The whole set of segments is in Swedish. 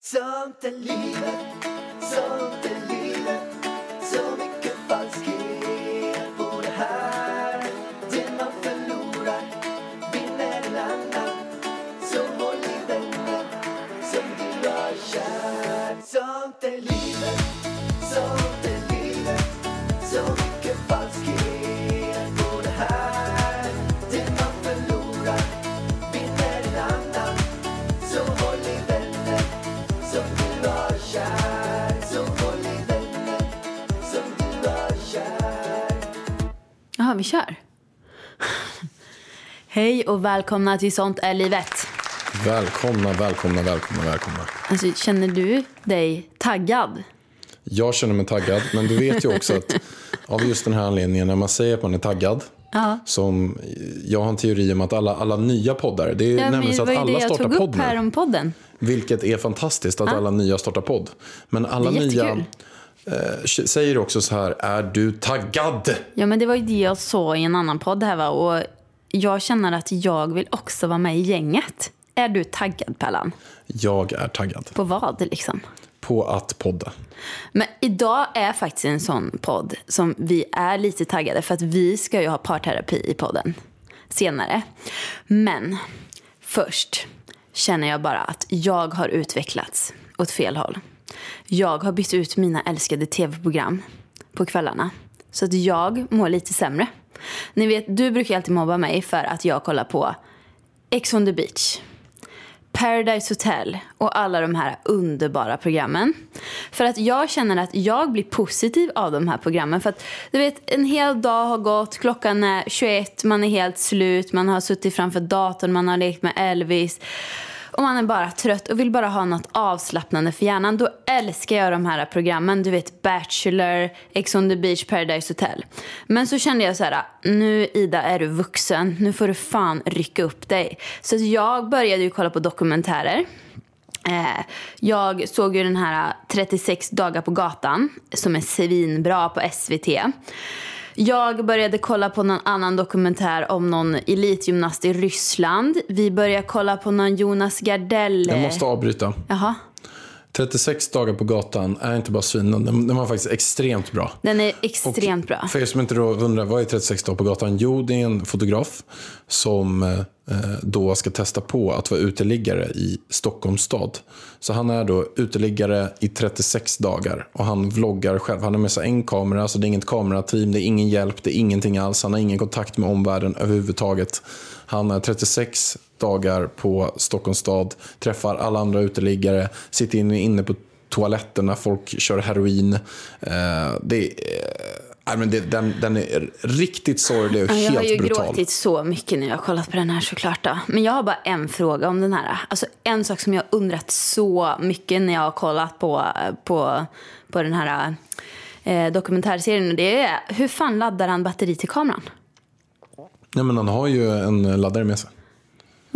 Sånt är livet, vi kör. Hej och välkomna till Sånt är livet. Välkomna, välkomna, välkomna, välkomna. Alltså, känner du dig taggad? Jag känner mig taggad, men du vet ju också att av just den här anledningen, när man säger att man är taggad, som jag har en teori om att alla, alla nya poddar, det är Ja, nämligen så det att var ju det alla jag startar tog upp podd här nu. om podden. Vilket är fantastiskt att alla nya startar podd. Men alla nya säger också så här, är du taggad? Ja, men det var ju det jag såg i en annan podd här va. Och jag känner att jag vill också vara med i gänget. Är du taggad Pellan? Jag är taggad På vad liksom? på att podda. Men idag är faktiskt en sån podd som vi är lite taggade för att vi ska ju ha parterapi i podden senare. Men först känner jag bara att jag har utvecklats åt fel håll. Jag har bytt ut mina älskade tv-program på kvällarna så att jag mår lite sämre. Ni vet, du brukar alltid mobba mig för att jag kollar på Ex on the beach. Paradise Hotel och alla de här underbara programmen. För att jag känner att jag blir positiv av de här programmen. För att du vet, en hel dag har gått, klockan är 21, man är helt slut, man har suttit framför datorn, man har lekt med Elvis. Och man är bara trött och vill bara ha något avslappnande för hjärnan. Då älskar jag de här programmen. Du vet Bachelor, Ex on the beach, Paradise Hotel. Men så kände jag så här, nu Ida är du vuxen. Nu får du fan rycka upp dig. Så jag började ju kolla på dokumentärer. Eh, jag såg ju den här eh, 36 dagar på gatan som är svinbra på SVT. Jag började kolla på någon annan dokumentär om någon elitgymnast i Ryssland. Vi började kolla på någon Jonas Gardell. Jag måste avbryta. Jaha, 36 dagar på gatan är inte bara svinen, den, den var faktiskt extremt bra. den är extremt bra. För er som inte då undrar, vad är 36 dagar på gatan? Jo, det är en fotograf som eh, då ska testa på att vara uteliggare i Stockholms stad. Så han är då uteliggare i 36 dagar och han vloggar själv. Han har med sig en kamera, så det är inget kamerateam, det är ingen hjälp, det är ingenting alls. Han har ingen kontakt med omvärlden överhuvudtaget. Han är 36 dagar på Stockholms stad, träffar alla andra uteliggare, sitter inne, på toaletten när folk kör heroin. Eh, det är, nej, men det, den, den är riktigt sorglig och Ja, Jag har ju helt brutal. gråtit så mycket när jag har kollat på den här såklart. Då. Men jag har bara en fråga om den här. Alltså en sak som jag har undrat så mycket när jag har kollat på, på, på den här eh, dokumentärserien. Det är hur fan laddar han batteri till kameran? Nej, men han har ju en laddare med sig.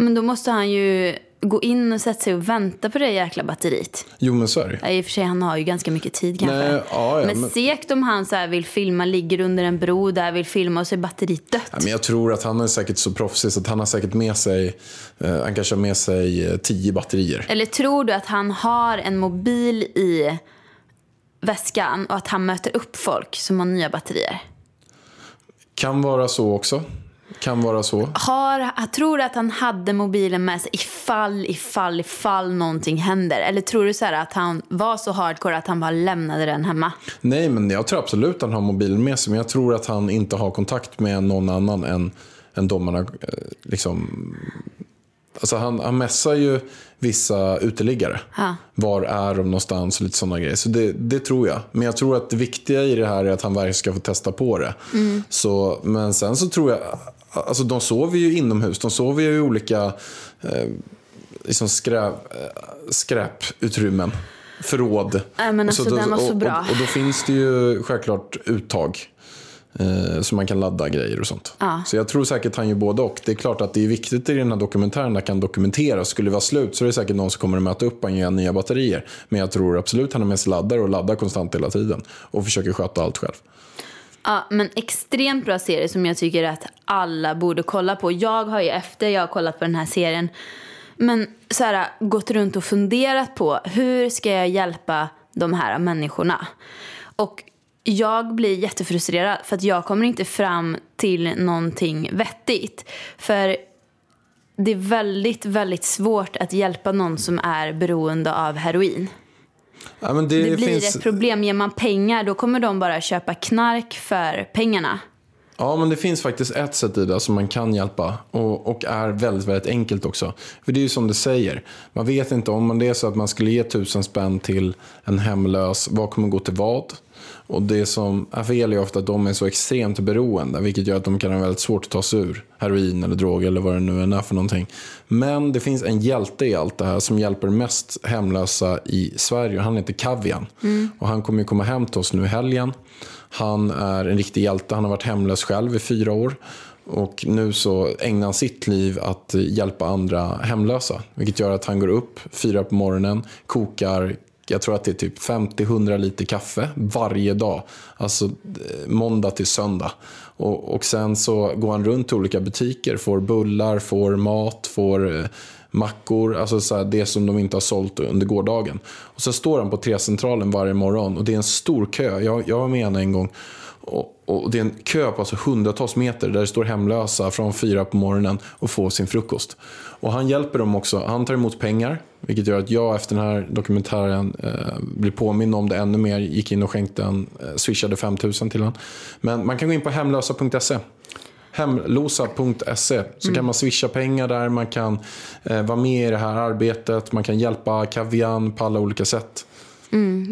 Men då måste han ju gå in och sätta sig och vänta på det jäkla batteriet. Jo, men så är det Ja, I och för sig, han har ju ganska mycket tid kanske. Nej, ja, ja, men, men- segt om han så vill filma, ligger under en bro där, vill filma och så är batteriet dött. Ja, men jag tror att han är säkert så proffsig så att han har säkert med sig, eh, han kanske har med sig eh, tio batterier. Eller tror du att han har en mobil i väskan och att han möter upp folk som har nya batterier? Kan vara så också. Kan vara så. Har, jag tror att han hade mobilen med sig ifall, ifall, ifall någonting händer? Eller tror du så här att han var så hardcore att han bara lämnade den hemma? Nej, men jag tror absolut att han har mobilen med sig. Men jag tror att han inte har kontakt med någon annan än, än har eh, liksom... Alltså han, han messar ju vissa uteliggare. Ja. Var är de någonstans och lite sådana grejer. Så det, det tror jag. Men jag tror att det viktiga i det här är att han verkligen ska få testa på det. Så, men sen så tror jag... Alltså de sover ju inomhus. De sover ju i olika eh, liksom skräp, eh, skräputrymmen. Förråd. Nej, men Och så alltså, den var så bra. Och, och då finns det ju självklart uttag. Eh, så man kan ladda grejer och sånt. Ja. Så jag tror säkert han gör både och. Det är klart att det är viktigt i den här dokumentären att kan dokumentera. Skulle det vara slut så är det säkert någon som kommer att möta upp och ge nya batterier. Men jag tror absolut han har med sig laddare och laddar konstant hela tiden. Och försöker sköta allt själv. Ja, men extremt bra serie som jag tycker att alla borde kolla på. Jag har ju efter jag har kollat på den här serien Men så här, gått runt och funderat på hur ska jag hjälpa de här människorna? Och jag blir jättefrustrerad för att jag kommer inte fram till någonting vettigt. För det är väldigt, väldigt svårt att hjälpa någon som är beroende av heroin. Ja, det, Det blir finns, ett problem. Ger man pengar då kommer de bara köpa knark för pengarna. Ja, men det finns faktiskt ett sätt i det som man kan hjälpa och, och är väldigt, väldigt enkelt också. För det är ju som du säger, man vet inte om det är så att man skulle ge tusen spänn till en hemlös, vad kommer gå till vad? Och det som är fel är ofta att de är så extremt beroende, vilket gör att de kan ha väldigt svårt att ta sig ur heroin eller droger eller vad det nu än är för någonting. Men det finns en hjälte i allt det här som hjälper mest hemlösa i Sverige. Han heter Kavian. Och han kommer ju komma hem till oss nu i helgen. Han är en riktig hjälte. Han har varit hemlös själv i fyra år. Och nu så ägnar han sitt liv att hjälpa andra hemlösa. Vilket gör att han går upp fyra på morgonen, kokar jag tror att det är typ 50-100 liter kaffe varje dag. Alltså eh, måndag till söndag. Och, och sen så går han runt till olika butiker, får bullar, får mat, får eh, mackor, alltså så här, det som de inte har sålt under gårdagen. Och så står han på T-centralen varje morgon och det är en stor kö. Jag, jag var med henne en gång. Och, och det är en kö på alltså hundratals meter där det står hemlösa från fyra på morgonen och får sin frukost. Och han hjälper dem också. Han tar emot pengar, vilket gör att jag efter den här dokumentären eh, blir påminn om det ännu mer. Gick in och skänkte en, eh, swishade 5000 till honom. Men man kan gå in på hemlösa.se. Hemlosa.se så kan man swisha pengar där, man kan eh, vara med i det här arbetet, man kan hjälpa Kavian på alla olika sätt.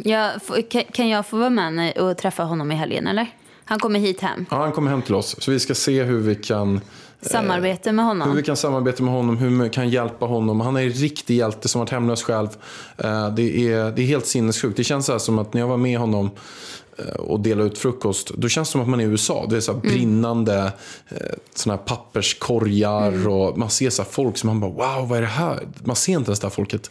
Jag, får- kan- kan jag få vara med och träffa honom i helgen eller? Han kommer hit hem. Ja, han kommer hem till oss, så vi ska se hur vi kan Samarbete med Hur honom. vi kan samarbeta med honom, hur vi kan hjälpa honom. Han är en riktig hjälte som varit hemlös själv. Eh, Det är, det är helt sinnessjukt. Det känns så som att när jag var med honom eh, och delade ut frukost, då känns det som att man är i USA. Det är så här brinnande eh, såna här papperskorgar och man ser så folk som man bara wow, vad är det här? Man ser inte ens det här folket.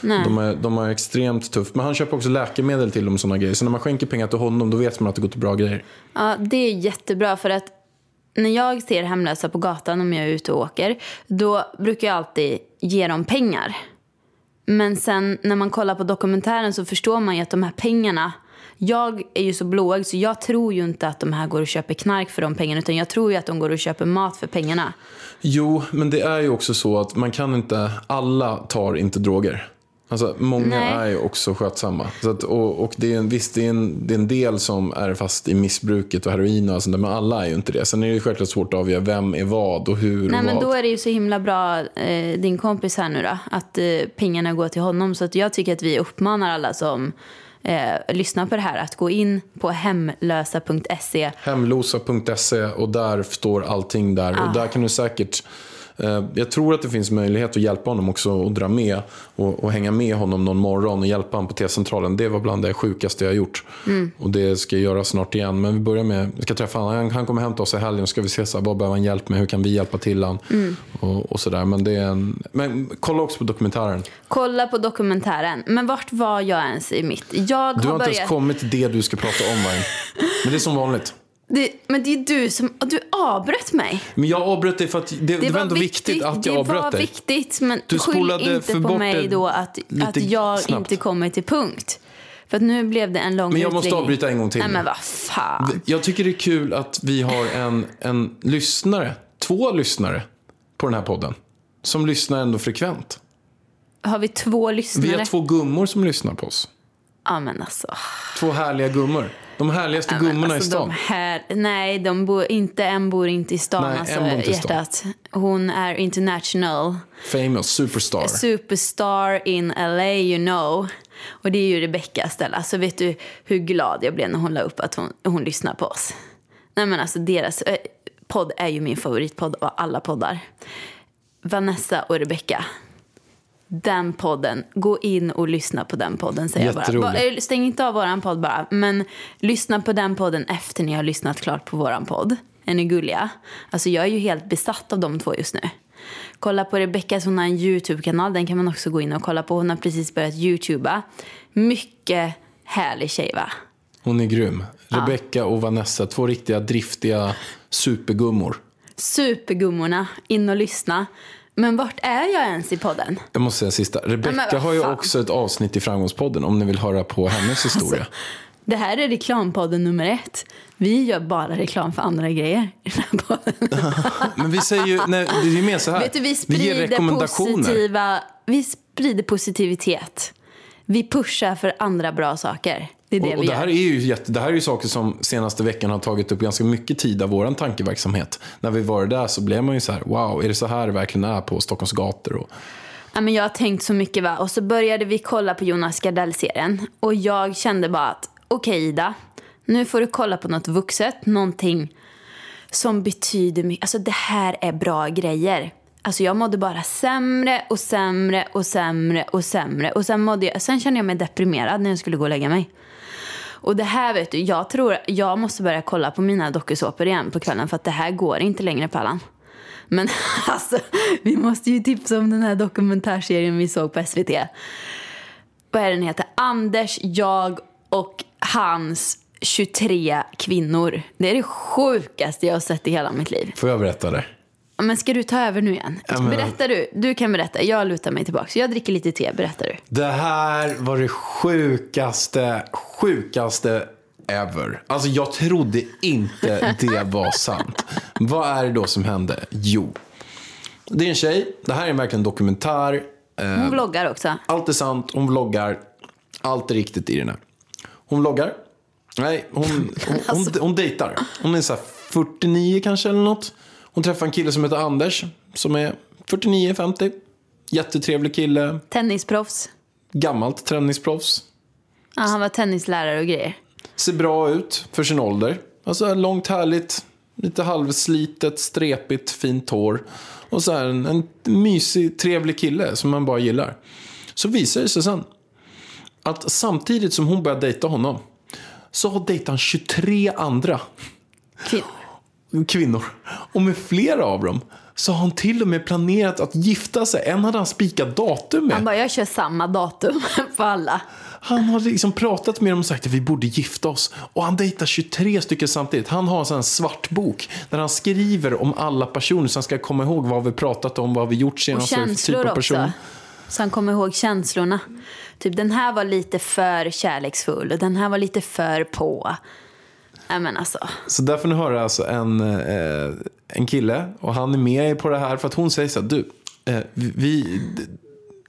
De är, de är extremt tufft. Men han köper också läkemedel till dem och sådana grejer. Så när man skänker pengar till honom, då vet man att det går till bra grejer. Ja, det är jättebra för att när jag ser hemlösa på gatan om jag är ute och åker, då brukar jag alltid ge dem pengar. Men sen när man kollar på dokumentären så förstår man ju att de här pengarna, jag är ju så blåögd så jag tror ju inte att de här går och köper knark för de pengarna utan jag tror ju att de går och köper mat för pengarna. Jo, men det är ju också så att man kan inte, alla tar inte droger. Alltså, många Nej. är ju också skötsamma. Så att, och, och det är en, visst, det är, en, det är en del som är fast i missbruket och heroin och sånt där, men alla är ju inte det. Sen är det ju självklart svårt att avgöra vem är vad och hur Nej och men vad. då är det ju så himla bra, eh, din kompis här nu då, att eh, pengarna går till honom. Så att jag tycker att vi uppmanar alla som eh, lyssnar på det här att gå in på hemlösa.se. Hemlosa.se och där står allting där. Och där kan du säkert jag tror att det finns möjlighet att hjälpa honom också och dra med och, och hänga med honom någon morgon och hjälpa honom på T-centralen. Det var bland det sjukaste jag har gjort. Och det ska jag göra snart igen. Men vi börjar med, vi ska träffa honom. Han, kommer hem till oss i helgen ska vi se så här, vad behöver han hjälp med, hur kan vi hjälpa till honom och, och sådär. Men det är en, men kolla också på dokumentären. Kolla på dokumentären. Men vart var jag ens i mitt? Jag Du har har inte ens börjat... kommit till det du ska prata om. Men det är som vanligt. Det, men det är du som... Du avbröt mig. Men jag avbröt dig för att det, det, var ändå viktigt, att jag det avbröt var dig. viktigt, men Du skyll inte för på mig det då att, att jag snabbt. inte kommer till punkt. För att nu blev det en lång Men jag måste utläggning. avbryta en gång till. Nej men vad fan. Jag tycker det är kul att vi har en, en lyssnare, två lyssnare på den här podden. Som lyssnar ändå frekvent. Har vi två lyssnare? Vi har två gummor som lyssnar på oss. Ja men alltså. Två härliga gummor. De härligaste Ja, gummorna alltså, i stan. Här, nej, de bor inte, en bor inte i stan. Nej, alltså, en bor inte i stan. hjärtat. Hon är international. Famous, superstar. Superstar in LA, you know. Och det är ju Rebecca Stella. Alltså vet du hur glad jag blev när hon la upp att hon, hon lyssnar på oss? Nej men alltså deras eh, podd är ju min favoritpodd av alla poddar. Vanessa och Rebecca. Den podden, gå in och lyssna på den podden säger jag bara. Eh, Stäng inte av våran podd bara, men lyssna på den podden efter ni har lyssnat klart på våran podd. Är ni gulliga? Alltså jag är ju helt besatt av de två just nu. Kolla på Rebeckas, hon har en YouTube-kanal, den kan man också gå in och kolla på. Hon har precis börjat YouTuba. Mycket härlig tjej va? Hon är grym. Rebecca och Vanessa, två riktiga driftiga supergummor. Supergummorna, in och lyssna. Men vart är jag ens i podden? Jag måste säga sista. men Rebecca vad har ju också ett avsnitt i Framgångspodden om ni vill höra på hennes historia. Det här är reklampodden nummer ett. Vi gör bara reklam för andra grejer i den här podden. Men vi säger ju, nej, det är mer så här. Vet du, vi ger sprider, rekommendationer. positiva, vi sprider positivitet. Vi pushar för andra bra saker. Det är det Och, och det här är ju jätte, det här är ju saker som senaste veckan har tagit upp ganska mycket tid av våran tankeverksamhet. När vi var där så blev man ju så här, wow, är det så här det verkligen är på Stockholms gator? Och, Ja, men jag har tänkt så mycket va. Och så började vi kolla på Jonas Gardell-serien. Och jag kände bara att okej Ida, nu får du kolla på något vuxet. Någonting som betyder mycket. Alltså det här är bra grejer. Alltså jag mådde bara sämre och sämre och sämre och sämre. Och sen, mådde jag, sen kände jag mig deprimerad när jag skulle gå och lägga mig. Och det här vet du, jag tror jag måste börja kolla på mina dokusåpor igen på kvällen för att det här går inte längre Pallan. Men alltså, vi måste ju tipsa om den här dokumentärserien vi såg på SVT. Vad är den heter? Anders, jag och hans 23 kvinnor. Det är det sjukaste jag har sett i hela mitt liv. får jag berätta det? Men ska du ta över nu igen? Ja, men- Berätta du. Du kan berätta. Jag lutar mig tillbaka. Jag dricker lite te. Berättar du. Det här var det sjukaste, sjukaste ever. Alltså jag trodde inte det var sant. Vad är det då som hände? Jo, det är en tjej. Det här är verkligen en dokumentär. Eh, Hon vloggar också. Allt är sant, hon vloggar. Allt är riktigt i den här. Hon vloggar. Nej, hon, hon, hon, Alltså. hon dejtar. Hon är så här 49 kanske eller något. Hon träffar en kille som heter Anders. Som är 49-50. Jättetrevlig kille. Tennisproffs. Gammalt träningsproffs. Ja, han var tennislärare och grejer. Ser bra ut för sin ålder. Alltså långt härligt. Lite halvslitet, strepigt, fint hår. Och så här en, en mysig, trevlig kille som man bara gillar. Så visar det sig sen att samtidigt som hon börjar dejta honom så har dejtat han 23 andra Kvin- kvinnor. Och med flera av dem så har han till och med planerat att gifta sig. En hade han spikat datum med. Han bara, jag kör samma datum på alla. Han har liksom pratat med dem och sagt att vi borde gifta oss. Och han dejtar 23 stycken samtidigt. Han har en sån svart bok där han skriver om alla personer så han ska komma ihåg vad vi pratat om, vad vi gjort Och senast. för typ känslor av person. också. Så han kommer ihåg känslorna. Typ den här var lite för kärleksfull och den här var lite för på. Nej men alltså. Så där får ni höra alltså en, eh, en kille och han är med på det här för att hon säger så här, du, eh, vi,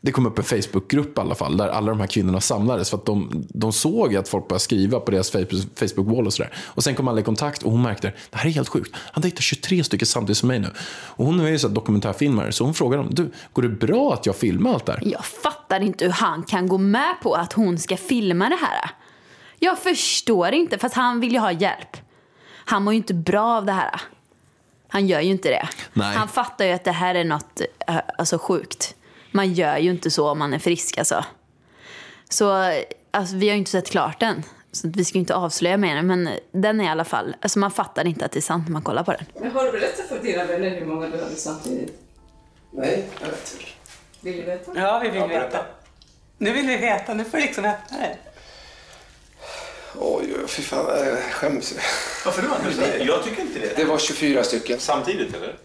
det kom upp en Facebookgrupp i alla fall där alla de här kvinnorna samlades för att de, de såg att folk började skriva på deras Facebook- Facebook-wall och sådär. Och sen kom alla i kontakt och hon märkte, det här är helt sjukt. Han dejtar 23 stycken samtidigt som mig nu. Och hon är ju så dokumentärfilmare så hon frågar dem, du, går det bra att jag filmar allt det här? Jag fattar inte hur han kan gå med på att hon ska filma det här. Jag förstår inte, fast han vill ju ha hjälp. Han mår ju inte bra av det här. Han gör ju inte det. Nej. Han fattar ju att det här är något eh, alltså, sjukt. Man gör ju inte så om man är frisk alltså. Så alltså, vi har ju inte sett klart den. Så vi ska ju inte avslöja mer. Men den är i alla fall, alltså man fattar inte att det är sant när man kollar på den. Men har du berättat för dina vänner hur många du hade samtidigt? Nej, jag vet inte. Vill du veta? Ja, vi vill veta. Nu vill vi veta. Nu får du liksom öppna det. Oj, fy fan, jag skäms. Varför då? Jag tycker inte det. Det var 24 stycken. Samtidigt eller?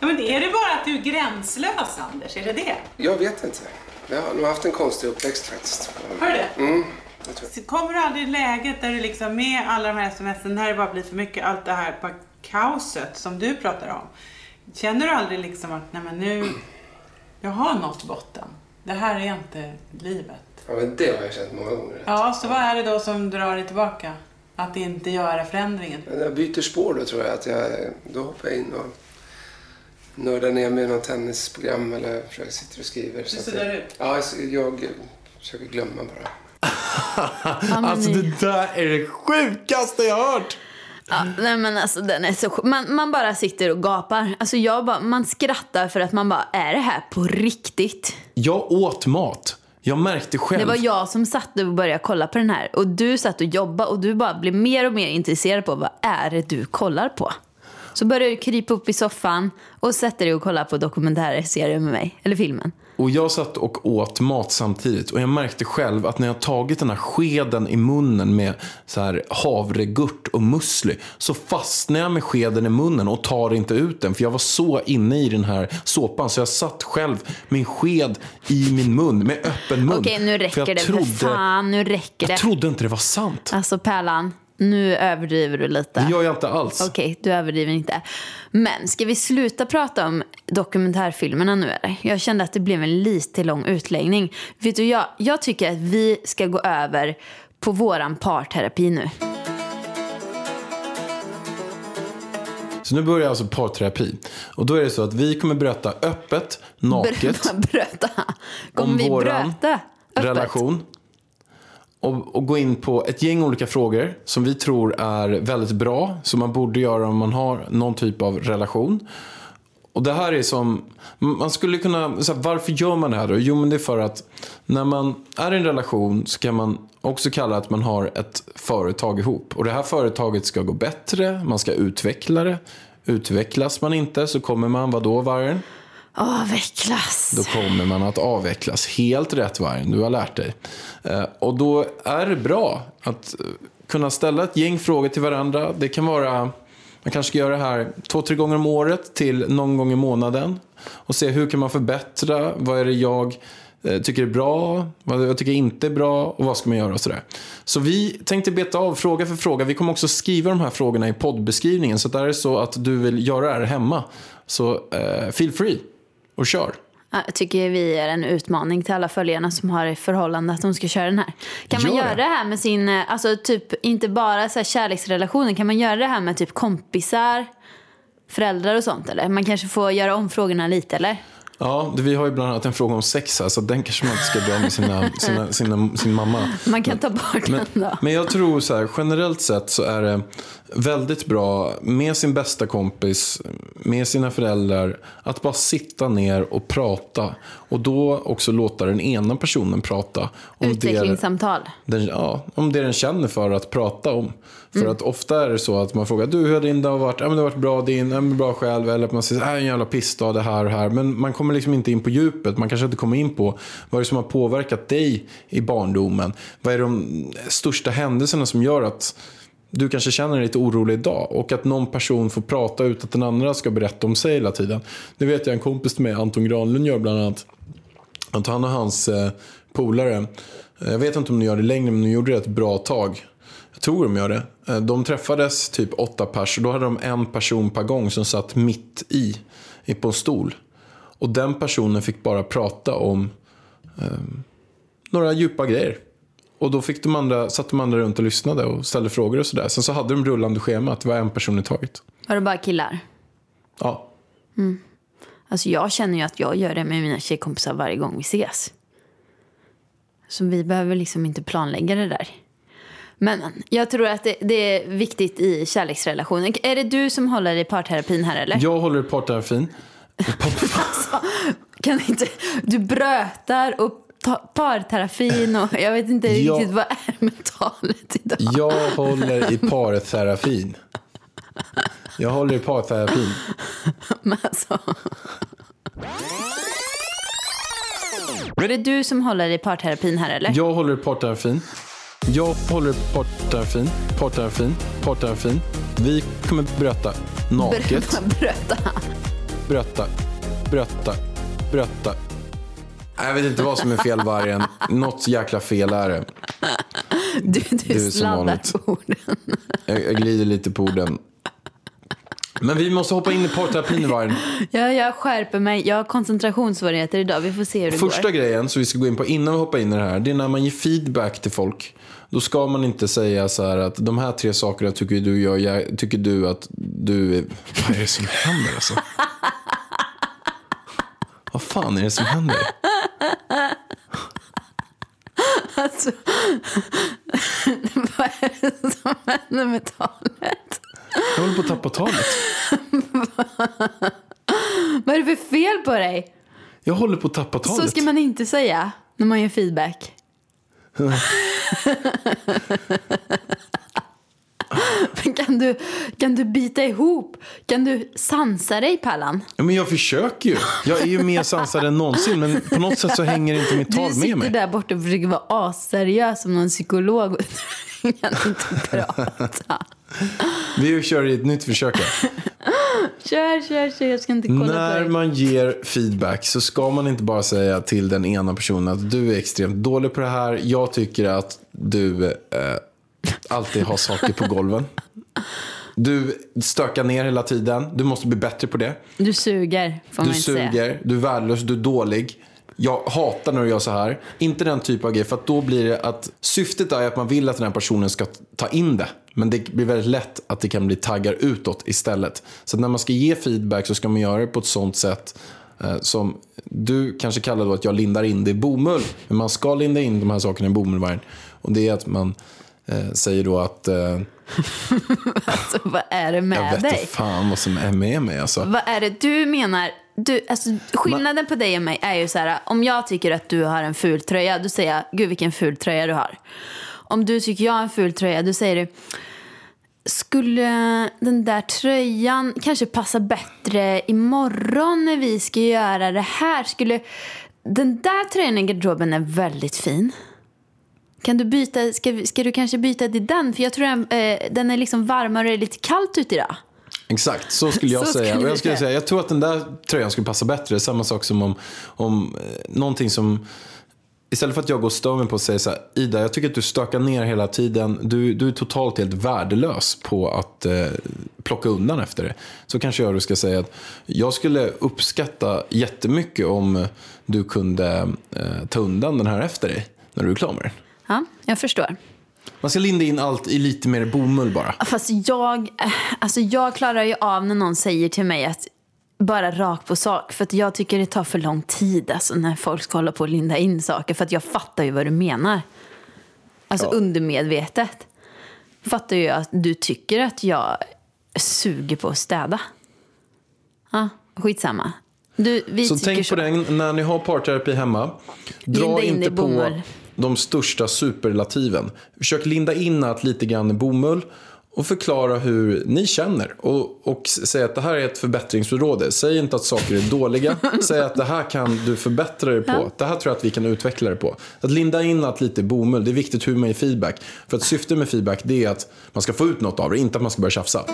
Ja, men är det bara att du är gränslös, Anders? Är det det? Jag vet inte. Jag har nog haft en konstig uppväxt faktiskt. Har du det? Mm. Så Kommer du aldrig i läget där du liksom med alla de här smsen, när det bara blir för mycket, allt det här bara kaoset som du pratar om. Känner du aldrig liksom att, nej men nu, jag har nått botten. Det här är inte livet. Ja, men det har jag känt många gånger. Ja, så vad är det då som drar dig tillbaka? Att inte göra förändringen? När jag byter spår då tror jag att jag, då hoppar jag in och nördar ner mig i något tennisprogram eller försöker sitta och skriver. Så att suddar jag, ut? Ja, jag, jag försöker glömma bara. Alltså det där är det sjukaste jag har hört! Ja, nej men alltså den är så man, man bara sitter och gapar. Alltså jag bara, man skrattar för att man bara, är det här på riktigt? Jag åt mat. Jag märkte själv. Det var jag som satt och började kolla på den här. Och du satt och jobbade och du bara blev mer och mer intresserad på vad är det du kollar på. Så började du krypa upp i soffan och sätter dig och kollar på dokumentärserier med mig. Eller filmen. Och jag satt och åt mat samtidigt och jag märkte själv att när jag tagit den här skeden i munnen med så här havregurt och musli så fastnar jag med skeden i munnen och tar inte ut den för jag var så inne i den här såpan så jag satt själv en sked i min mun med öppen mun. Okej, nu För räcker jag det för fan. Nu räcker det. Jag trodde inte det var sant. Alltså Pärlan, nu överdriver du lite. Det gör jag inte alls. Okej, du överdriver inte. Men ska vi sluta prata om dokumentärfilmerna nu eller? Jag kände att det blev en lite lång utläggning. Vet du, jag, jag tycker att vi ska gå över på våran parterapi nu. Så nu börjar alltså parterapi. Och då är det så att vi kommer berätta öppet, naket, Bröta. Kommer Om vi våran bröta? Öppet? relation. Och, och gå in på ett gäng olika frågor som vi tror är väldigt bra. Som man borde göra om man har någon typ av relation. Och det här är som, man skulle kunna, så här, varför gör man det här då? Jo men det är för att när man är i en relation så kan man också kalla att man har ett företag ihop. Och det här företaget ska gå bättre, man ska utveckla det. Utvecklas man inte så kommer man, vadå vargen? Avvecklas. Då kommer man att avvecklas. Helt rätt vargen, du har lärt dig. Eh, och då är det bra att eh, kunna ställa ett gäng frågor till varandra. Det kan vara, man kanske ska göra det här två, tre gånger om året till någon gång i månaden. Och se hur kan man förbättra, vad är det jag eh, tycker är bra, vad jag tycker inte är bra och vad ska man göra och sådär. Så vi tänkte beta av fråga för fråga. Vi kommer också skriva de här frågorna i poddbeskrivningen. Så där är det så att du vill göra det här hemma, så eh, feel free och kör. Ja, Jag tycker vi är en utmaning till alla följarna som har i förhållande att de ska köra den här. Kan man Gör göra det. det här med sin, eh, alltså typ inte bara så här kärleksrelationer, kan man göra det här med typ kompisar, föräldrar och sånt eller? Man kanske får göra om frågorna lite eller? Ja, det, vi har ju bland annat en fråga om sex här, så den kanske man inte ska dra med sina, sina, sina, sin mamma. Man kan ta bort Men, den då. men jag tror så här, generellt sett så är det väldigt bra med sin bästa kompis, med sina föräldrar, att bara sitta ner och prata. Och då också låta den ena personen prata. Om det, Utvecklingssamtal. den, ja, om det den känner för att prata om. För Mm. att ofta är det så att man frågar, du hur har din dag varit? Ja men det har varit bra din, ja men bra själv. Eller att man säger, äh, en jävla pissdag det här och här. Men man kommer liksom inte in på djupet. Man kanske inte kommer in på vad är det som har påverkat dig i barndomen. Vad är de största händelserna som gör att du kanske känner dig lite orolig idag. Och att någon person får prata ut att den andra ska berätta om sig hela tiden. Det vet jag en kompis till mig, Anton Granlund, gör bland annat. Att han och hans eh, polare, eh, jag vet inte om de gör det längre men de gjorde det ett bra tag. Tror de gör det. Eh, de träffades typ åtta pers och då hade de en person per gång som satt mitt i, på en stol. Och den personen fick bara prata om eh, några djupa grejer. Och då fick de andra, satt de andra runt och lyssnade och ställde frågor och sådär. Sen så hade de rullande schema att det var en person i taget. Var det bara killar? Ja, Alltså jag känner ju att jag gör det med mina tjejkompisar varje gång vi ses. Så vi behöver liksom inte planlägga det där. Men jag tror att det, det är viktigt i kärleksrelationer. Är det du som håller i parterapin här eller? jag håller i partnerafin. Kan inte, du brötar och parterapin och jag vet inte Ja. riktigt vad är med talet idag. Jag håller i parterapin. Jag håller i parterapin. Men alltså. Är det du som håller i parterapin här eller? Jag håller i parterapin. Jag håller i parterapin. Parterapin. Parterapin. Vi kommer berätta naket. Bröta. Berätta. Berätta. Nej, Jag vet inte vad som är fel vargen. Något jäkla fel är det. Du, du som sladdar på orden. Jag, jag glider lite på orden. Men vi måste hoppa in i parterapin vargen. Ja, jag skärper mig. Jag har koncentrationssvårigheter idag. Vi får se hur det Första går. grejen som vi ska gå in på innan vi hoppar in i det här. Det är när man ger feedback till folk. Då ska man inte säga så här att de här tre sakerna tycker du, gör, jag, tycker du att du är... Vad är det som händer alltså? Vad fan är det som händer? Alltså, vad är det som händer med talet? Jag håller på att tappa talet. Vad är det för fel på dig? Jag håller på att tappa talet. Så ska man inte säga när man ger feedback. Men kan du, kan du bita ihop? Kan du sansa dig, Pallan? Ja, men jag försöker ju. Jag är ju mer sansad än någonsin, men på något sätt så hänger inte mitt Du tal med sitter mig. där borta och försöker vara asseriös som någon psykolog. kan inte prata. Vi kör i ett nytt försök. här. Kör, kör, kör. Jag ska inte kolla på När dig. man ger feedback så ska man inte bara säga till den ena personen att du är extremt dålig på det här. Jag tycker att du eh, alltid har saker på golven. Du stökar ner hela tiden. Du måste bli bättre på det. Du suger, får man Du inte säga. suger, du är värdelös, du är dålig. Jag hatar när du gör så här. Inte den typen av grej. För att då blir det att syftet är att man vill att den här personen ska ta in det. Men det blir väldigt lätt att det kan bli taggar utåt istället. Så när man ska ge feedback så ska man göra det på ett sånt sätt eh, som du kanske kallar då att jag lindar in det i bomull. Men man ska linda in de här sakerna i bomullvärn. Och det är att man eh, säger då att eh, Alltså, vad är det jag med vet dig? inte fan vad som är med mig. Alltså. Vad är det du menar? Du, alltså, skillnaden på dig och mig är ju så här, om jag tycker att du har en ful tröja, då säger jag, gud vilken ful tröja du har. Om du tycker jag har en ful tröja, då säger du, skulle den där tröjan kanske passa bättre imorgon när vi ska göra det här? Skulle, den där tröjan i garderoben är väldigt fin. Kan du byta, ska, ska du kanske byta till den? För jag tror den, eh, den är liksom varmare och det är lite kallt ute idag. Exakt, så skulle jag Så säga. skulle jag, skulle säga. säga. jag tror att den där tröjan skulle passa bättre. Samma sak som om, om eh, någonting som... Istället för att jag går och stör mig på att säga så här, Ida, jag tycker att du stökar ner hela tiden. Du, du är totalt helt värdelös på att eh, plocka undan efter det. Så kanske jag då ska säga att jag skulle uppskatta jättemycket om du kunde eh, ta undan den här efter dig när du är klar med den. Ja, jag förstår. Man ska linda in allt i lite mer bomull bara. Fast jag, alltså jag klarar ju av när någon säger till mig att bara rakt på sak. För jag tycker det tar för lång tid alltså, när folk ska hålla på och linda in saker. För jag fattar ju vad du menar. Alltså Ja. undermedvetet. Fattar ju att du tycker att jag suger på att städa. Ja, skitsamma. Du, vi Så tänk så. på det när ni har parterapi hemma. Dra Linda in inte på bomull. de största superlativen. Försök linda in allt lite grann i bomull och förklara hur ni känner. Och, och säg att det här är ett förbättringsområde. Säg inte att saker är dåliga. Säg att det här kan du förbättra dig på. Det här tror jag att vi kan utveckla det på. Att linda in allt lite bomull, det är viktigt hur man ger feedback. För att syftet med feedback det är att man ska få ut något av det, inte att man ska börja tjafsa.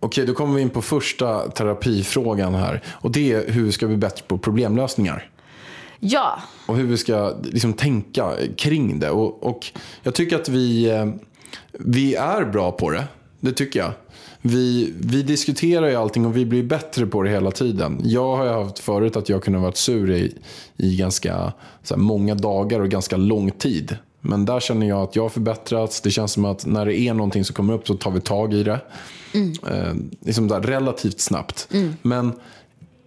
Okej, då kommer vi in på första terapifrågan här. Och det är hur vi ska bli bättre på problemlösningar. Ja, Och hur vi ska liksom tänka kring det. Och, och jag tycker att vi, eh, vi är bra på det. Det tycker jag. Vi, vi diskuterar ju allting och vi blir bättre på det hela tiden. Jag har ju haft förut att jag kunde ha varit sur i, i ganska här, många dagar och ganska lång tid. Men där känner jag att jag har förbättrats. Det känns som att när det är någonting som kommer upp så tar vi tag i det. Eh, liksom där, relativt snabbt. Men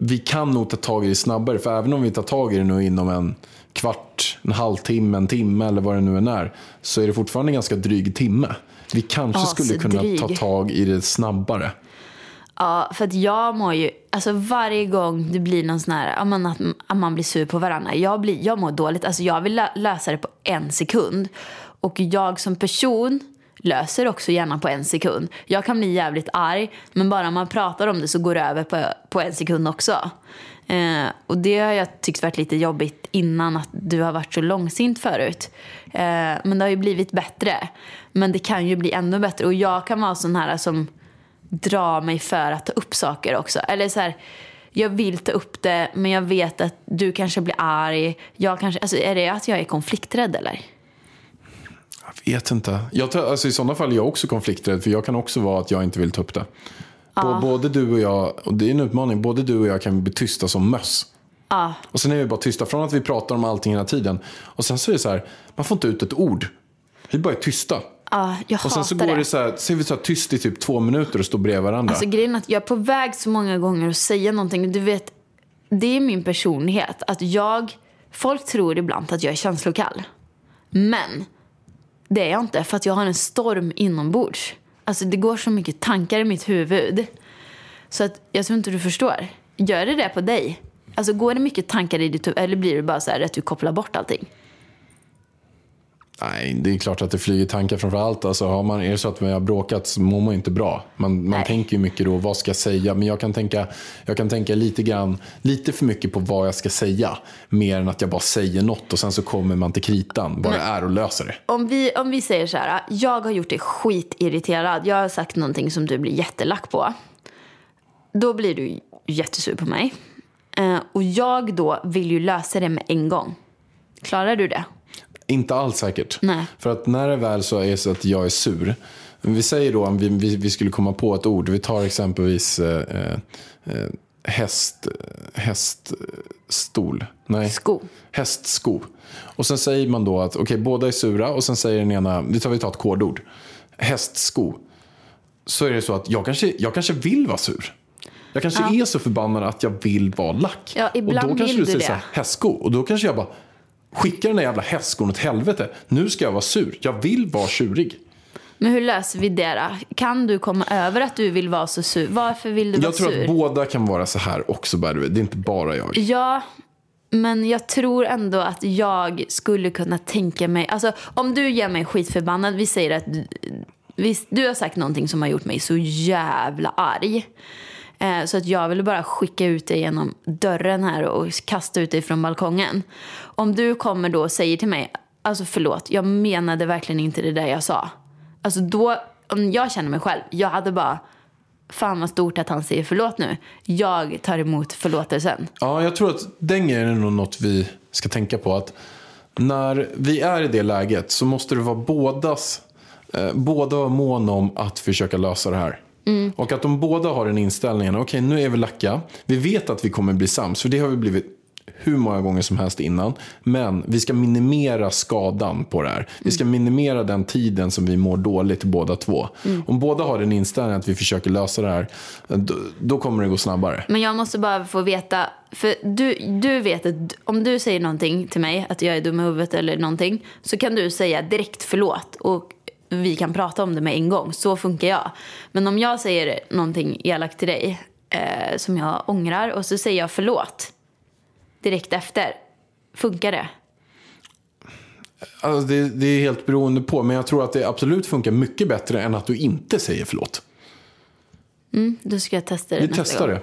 vi kan nog ta tag i det snabbare. För även om vi tar tag i det nu inom en kvart, en halvtimme, en timme eller vad det nu än är. Så är det fortfarande en ganska dryg timme. Vi kanske skulle kunna Asdryg. ta tag i det snabbare. Ja, för att jag mår ju, alltså varje gång det blir någon sån här, att, att man blir sur på varandra, jag, blir, jag mår dåligt. Alltså jag vill lö- lösa det på en sekund. Och jag som person löser också gärna på en sekund. Jag kan bli jävligt arg, men bara man pratar om det så går det över på, på en sekund också. Eh, och det har jag tyckt varit lite jobbigt innan att du har varit så långsint förut. Eh, men det har ju blivit bättre. Men det kan ju bli ännu bättre. Och jag kan vara sån här som drar mig för att ta upp saker också. Eller så här, jag vill ta upp det men jag vet att du kanske blir arg. Jag kanske, alltså, är det att jag är konflikträdd eller? Vet inte. Jag tar, alltså I sådana fall är jag också konflikträdd. För jag kan också vara att jag inte vill ta upp det. Bå- Både du och jag, och det är en utmaning, både du och jag kan bli tysta som möss. Ja, Och sen är vi bara tysta från att vi pratar om allting hela tiden. Och sen så är det så här, man får inte ut ett ord. Vi bara är tysta. ja jag Och sen så går det. det så här, så är vi så här tyst i typ två minuter och står bredvid varandra. Alltså grejen är att jag är på väg så många gånger att säga någonting. Du vet, det är min personlighet. Att jag, folk tror ibland att jag är känslokall. Men det är jag inte för att jag har en storm inombords. Alltså det går så mycket tankar i mitt huvud. Så att jag tror inte du förstår. Gör det det på dig? Alltså går det mycket tankar i ditt huvud eller blir det bara så här att du kopplar bort allting? Nej, det är klart att det flyger tankar framför allt. Alltså, har man, är det så att man har bråkat så mår man inte bra. Man, man tänker ju mycket då, vad ska jag säga? Men jag kan tänka, jag kan tänka lite, grann, lite för mycket på vad jag ska säga. Mer än att jag bara säger något och sen så kommer man till kritan. Vad det är och löser det. Om vi, om vi säger så här, jag har gjort dig skitirriterad. Jag har sagt någonting som du blir jättelack på. Då blir du jättesur på mig. Eh, och jag då vill ju lösa det med en gång. Klarar du det? Inte alls säkert. Nej. För att när det väl så är så att jag är sur. Vi säger då om vi, vi, vi skulle komma på ett ord. Vi tar exempelvis eh, eh, häst, häststol. Nej. Sko. Hästsko. Och sen säger man då att okej, båda är sura och sen säger den ena, vi tar, vi tar ett kodord. Hästsko. Så är det så att jag kanske, jag kanske vill vara sur. Jag kanske är så förbannad att jag vill vara lack. Ja, ibland och då kanske vill du du säger så här, det. hästsko. Och då kanske jag bara skickar den där jävla hästskon åt helvete. Nu ska jag vara sur. Jag vill vara tjurig. Men hur löser vi det då? Kan du komma över att du vill vara så sur? Varför vill du vara Jag tror sur? att båda kan vara så här också by. Det är inte bara jag. Ja, men jag tror ändå att jag skulle kunna tänka mig... Alltså, om du gör mig skitförbannad, vi säger att du, vi, du har sagt någonting som har gjort mig så jävla arg. Eh, så att jag ville bara skicka ut dig genom dörren här och kasta ut dig från balkongen. Om du kommer då och säger till mig, alltså förlåt, jag menade verkligen inte det där jag sa. Alltså då, om jag känner mig själv, jag hade bara, fan vad stort att han säger förlåt nu. Jag tar emot förlåtelsen. Ja, jag tror att den grejen är nog något vi ska tänka på. Att när vi är i det läget så måste det vara bådas, eh, båda vara mån om att försöka lösa det här. Och att de båda har den inställningen, okej nu är vi lacka, vi vet att vi kommer bli sams, för det har vi blivit hur många gånger som helst innan. Men vi ska minimera skadan på det här. Vi ska minimera den tiden som vi mår dåligt båda två. Om båda har den inställningen att vi försöker lösa det här, då, då kommer det gå snabbare. Men jag måste bara få veta, för du, du vet att om du säger någonting till mig, att jag är dum i huvudet eller någonting, så kan du säga direkt förlåt och vi kan prata om det med en gång. Så funkar jag. Men om jag säger någonting elakt till dig eh, som jag ångrar och så säger jag förlåt direkt efter, funkar det? Alltså det, det är helt beroende på, men jag tror att det absolut funkar mycket bättre än att du inte säger förlåt. Då ska jag testa det Vi nästa testar gång. det.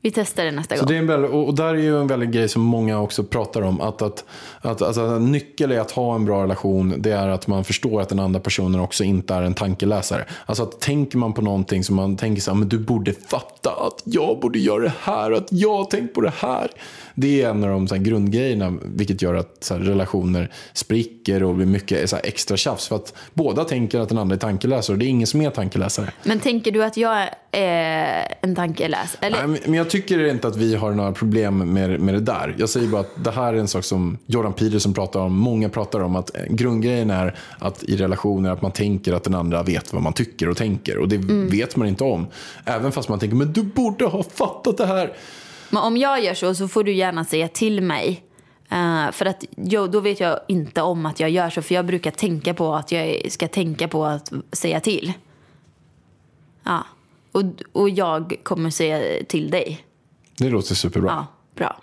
Vi testar det nästa Så gång. det är en väldigt, och där är ju en väldigt grej som många också pratar om. Att, att, att, alltså, en nyckel i att ha en bra relation det är att man förstår att den andra personen också inte är en tankeläsare. Alltså att tänker man på någonting som man tänker så här, men du borde fatta att jag borde göra det här och att jag har tänkt på det här. Det är en av de så här, grundgrejerna vilket gör att här, relationer spricker och blir mycket så här, extra tjafs. För att båda tänker att den andra är tankeläsare och det är ingen som är tankeläsare. Men tänker du att jag är en tankeläs? Eller? Nej, men- men jag tycker inte att vi har några problem med, med det där. Jag säger bara att det här är en sak som Jordan Peterson pratar om. Många pratar om att eh, grundgrejen är att i relationer att man tänker att den andra vet vad man tycker och tänker. Och det vet man inte om. Även fast man tänker, men du borde ha fattat det här. Men om jag gör så så får du gärna säga till mig. Eh, för att jo, då vet jag inte om att jag gör så. För jag brukar tänka på att jag ska tänka på att säga till. Ja. Och, och jag kommer säga till dig. Det låter superbra. Ja, bra.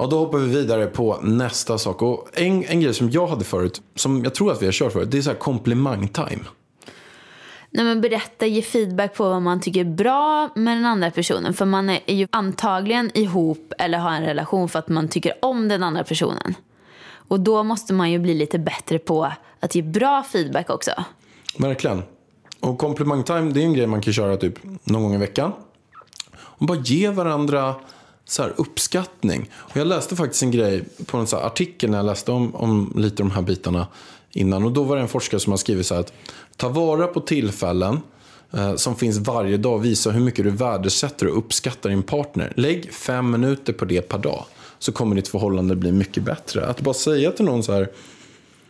Ja, då hoppar vi vidare på nästa sak. Och en, en grej som jag hade förut, som jag tror att vi har kört förut, det är så här komplimang-time. Nej, men berätta, ge feedback på vad man tycker är bra med den andra personen. För man är ju antagligen ihop eller har en relation för att man tycker om den andra personen. Och då måste man ju bli lite bättre på att ge bra feedback också. Verkligen. Och komplimang-time, det är en grej man kan köra typ någon gång i veckan. Och bara ge varandra så här uppskattning. Och jag läste faktiskt en grej på en så här artikel när jag läste om, om lite de här bitarna innan. Och då var det en forskare som har skrivit så här att ta vara på tillfällen eh, som finns varje dag visa hur mycket du värdesätter och uppskattar din partner. Lägg fem minuter på det per dag. så kommer ditt förhållande bli mycket bättre. Att bara säga till någon så här,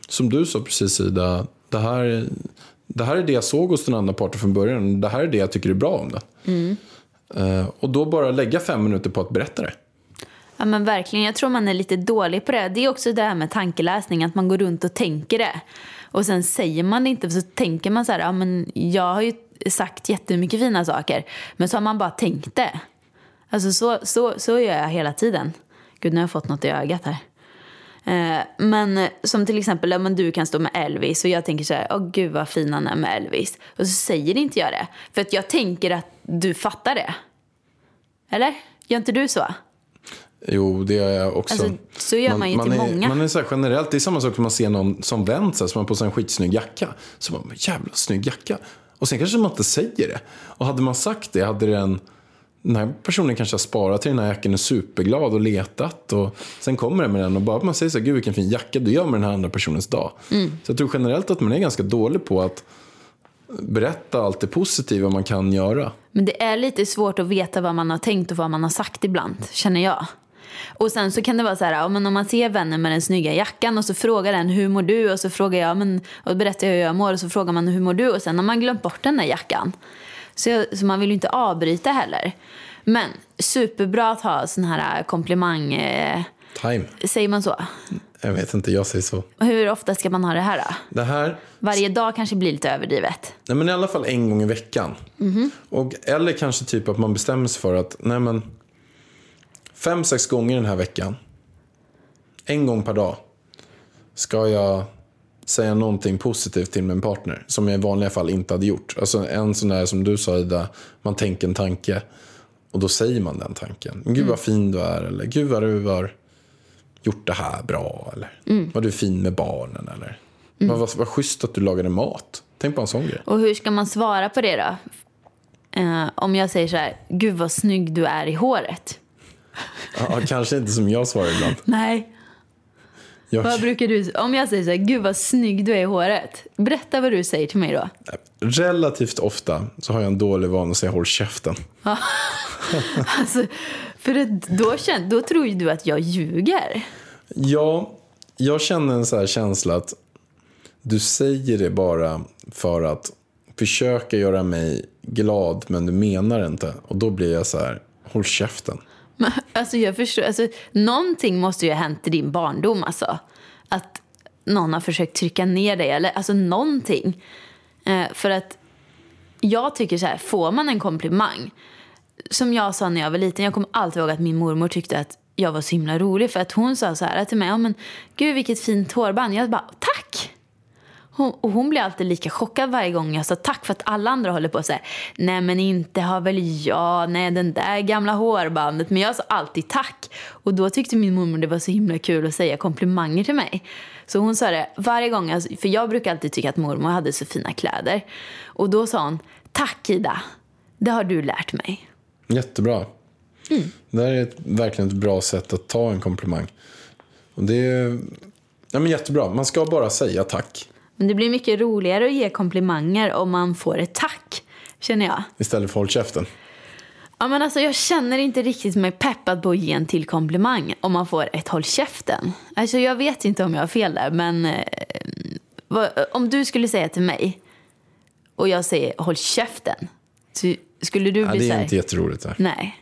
som du sa precis Ida, det här, det här är det jag såg hos den andra parten från början. Det här är det jag tycker är bra om det. Mm. Eh, och då bara lägga fem minuter på att berätta det. Ja men verkligen, jag tror man är lite dålig på det. Det är också det här med tankeläsning, att man går runt och tänker det. Och sen säger man det inte, för så tänker man så här, ja men jag har ju sagt jättemycket fina saker. Men så har man bara tänkt det. Alltså så, så, så gör jag hela tiden. Gud, nu har jag fått något i ögat här. Eh, Men som till exempel, ja, men du kan stå med Elvis och jag tänker så här, åh gud vad fin han är med Elvis. Och så säger inte jag det. För att jag tänker att du fattar det. Eller? Gör inte du så? Jo, det gör jag också. Alltså, så gör man ju till är, många. Man är så generellt, det är samma sak som man ser någon som vänt sig, som har på sig en skitsnygg jacka. Så man, jävla snygg jacka. Och sen kanske man inte säger det. Och hade man sagt det, hade den, den här personen kanske har sparat till den här jackan och är superglad och letat. Och sen kommer den med den och bara man säger så här, gud vilken fin jacka du gör med den här andra personens dag. Mm. Så jag tror generellt att man är ganska dålig på att berätta allt det positiva man kan göra. Men det är lite svårt att veta vad man har tänkt och vad man har sagt ibland, känner jag. Och sen så kan det vara så här, om man ser vännen med den snygga jackan och så frågar den hur mår du och så frågar jag, men, och berättar jag hur jag mår och så frågar man hur mår du och sen har man glömt bort den där jackan. Så, så man vill ju inte avbryta heller. Men superbra att ha sån här komplimang, eh, Time. säger man så? Jag vet inte, jag säger så. Hur ofta ska man ha det här då? Det här Varje dag kanske blir lite överdrivet. Nej, men i alla fall en gång i veckan. Mhm. Och, eller kanske typ att man bestämmer sig för att nej men, fem, sex gånger den här veckan, en gång per dag, ska jag säga någonting positivt till min partner som jag i vanliga fall inte hade gjort. Alltså en sån där som du sa Ida, man tänker en tanke och då säger man den tanken. Gud vad fin du är eller gud vad du har gjort det här bra eller vad du är fin med barnen eller vad, vad, vad schysst att du lagade mat. Tänk på en sån grej. Och hur ska man svara på det då? Eh, om jag säger så här, gud vad snygg du är i håret. Ja, kanske inte som jag svarar ibland. Nej. Jag, Vad brukar du, om jag säger så här, gud vad snygg du är i håret. Berätta vad du säger till mig då. relativt ofta så har jag en dålig vana att säga håll käften. Alltså, för då, då tror ju du att jag ljuger. Ja, jag känner en så här känsla att du säger det bara för att försöka göra mig glad men du menar inte. Och då blir jag så här, håll käften. Men, Alltså jag förstår, alltså, någonting måste ju ha hänt i din barndom alltså. Att någon har försökt trycka ner dig eller alltså någonting. Eh, för att jag tycker så här, får man en komplimang. Som jag sa när jag var liten, jag kommer alltid ihåg att min mormor tyckte att jag var så himla rolig. För att hon sa så här till mig, ja men gud vilket fint hårband. Jag bara, tack! Hon, och hon blir alltid lika chockad varje gång jag sa tack för att alla andra håller på att säga nej men inte har väl jag, nej den där gamla hårbandet. Men jag sa alltid tack. Och då tyckte min mormor det var så himla kul att säga komplimanger till mig. Så hon sa det varje gång, jag- för jag brukar alltid tycka att mormor hade så fina kläder. Och då sa hon, tack Ida, det har du lärt mig. Jättebra. Det här är ett, verkligen ett bra sätt att ta en komplimang. Och det är ja, men jättebra. Man ska bara säga tack Men det blir mycket roligare att ge komplimanger om man får ett tack, känner jag. istället för håll käften. Ja, men alltså, jag känner inte riktigt mig peppad på att ge en till komplimang om man får ett håll käften. Alltså, jag vet inte om jag har fel där, men eh, vad, om du skulle säga till mig och jag säger håll käften, så skulle du Ja, bli det så är här, inte jätteroligt. Där. Nej,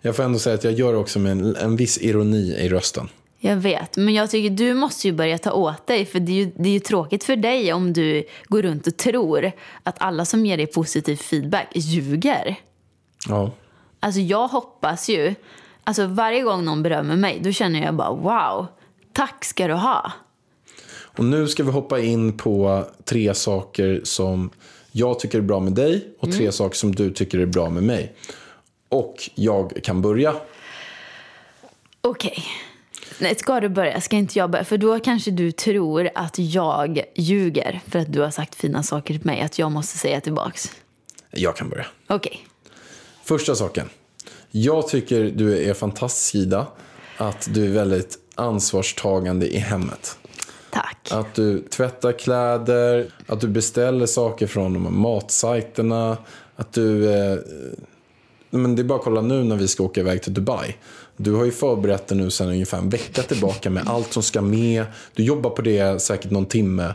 Jag får ändå säga att jag gör det också med en, en viss ironi i rösten. Jag vet. Men jag tycker du måste ju börja ta åt dig, för det är ju, det är ju tråkigt för dig om du går runt och tror att alla som ger dig positiv feedback ljuger. Ja. Alltså jag hoppas ju, alltså varje gång någon berömmer mig, då känner jag bara wow, tack ska du ha. Och nu ska vi hoppa in på tre saker som jag tycker är bra med dig och tre saker som du tycker är bra med mig. Och jag kan börja. Okej. Nej, ska du börja? Ska inte jag börja? För då kanske du tror att jag ljuger för att du har sagt fina saker till mig, att jag måste säga tillbaks. Jag kan börja. Okej. Första saken. Jag tycker du är fantastisk Ida. Att du är väldigt ansvarstagande i hemmet. Tack. Att du tvättar kläder, att du beställer saker från de matsajterna. Att du eh, men det är bara att kolla nu när vi ska åka iväg till Dubai. Du har ju förberett dig nu sedan ungefär en vecka tillbaka med allt som ska med. Du jobbar på det säkert någon timme,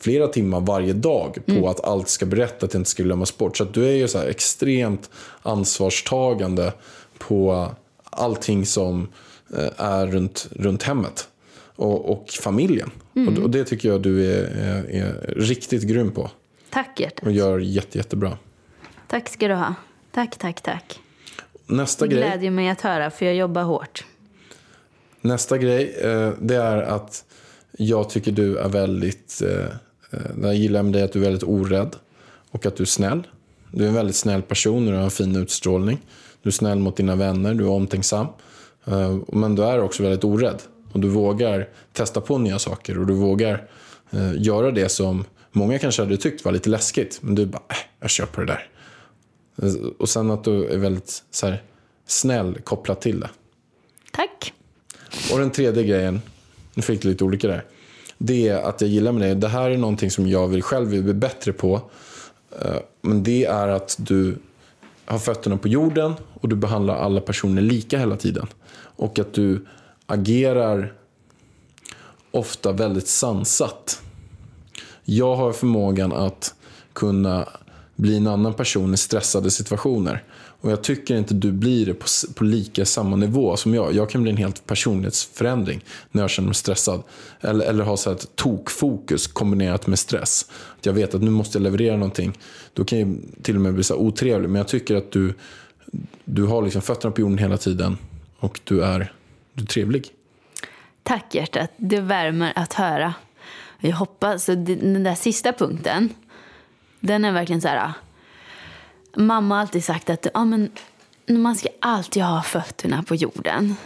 flera timmar varje dag på att allt ska berätta att det inte ska glömmas bort. Så du är ju så här extremt ansvarstagande på allting som eh, är runt, runt hemmet och, och familjen. Och, och det tycker jag du är, är, är riktigt grym på Tack hjärtat. och gör jätte, jättebra. Tack ska du ha. Tack, tack, tack. Nästa Det grej. glädjer mig att höra för jag jobbar hårt. Nästa grej, eh, det är att jag tycker du är väldigt, eh, eh, jag gillar med dig att du är väldigt orädd och att du är snäll. Du är en väldigt snäll person och du har en fin utstrålning. Du är snäll mot dina vänner, du är omtänksam. Men du är också väldigt orädd. Och du vågar testa på nya saker och du vågar göra det som många kanske hade tyckt var lite läskigt. Men du bara, äh, jag kör på det där. Och sen att du är väldigt så här, snäll kopplat till det. Tack. Och den tredje grejen, nu fick du lite olika där. Det är att jag gillar med dig, det här är någonting som jag vill själv vill bli bättre på. Eh, Men det är att du har fötterna på jorden och du behandlar alla personer lika hela tiden. Och att du agerar ofta väldigt sansat. Jag har förmågan att kunna bli en annan person i stressade situationer. Och jag tycker inte du blir det på, på lika samma nivå som jag. Jag kan bli en helt personlighetsförändring när jag känner mig stressad. Eller, eller ha så här ett tokfokus kombinerat med stress. Att jag vet att nu måste jag leverera någonting. Då kan jag till och med bli så här otrevlig. Men jag tycker att du, du har liksom fötterna på jorden hela tiden. Och du är, du är trevlig. Tack hjärtat. Det värmer att höra. Jag hoppas, den där sista punkten, den är verkligen så här. Ah. Mamma har alltid sagt att ja, men, man ska alltid ha fötterna på jorden.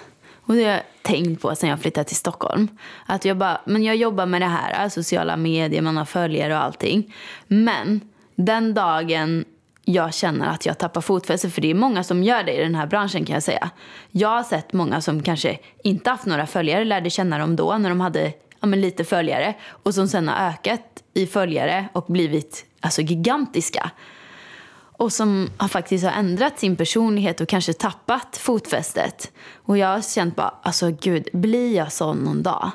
Och det har jag tänkt på sen jag flyttade till Stockholm. Att jag bara, men jag jobbar med det här, ah, sociala medier, man har följare och allting. Men den dagen jag känner att jag tappar fotfäste, för det är många som gör det i den här branschen kan jag säga. Jag har sett många som kanske inte haft några följare, lärde känna dem då när de hade ja, men lite följare och som sen har ökat i följare och blivit alltså, gigantiska och som har faktiskt har ändrat sin personlighet och kanske tappat fotfästet. Och jag har känt bara, alltså gud, blir jag sån någon dag,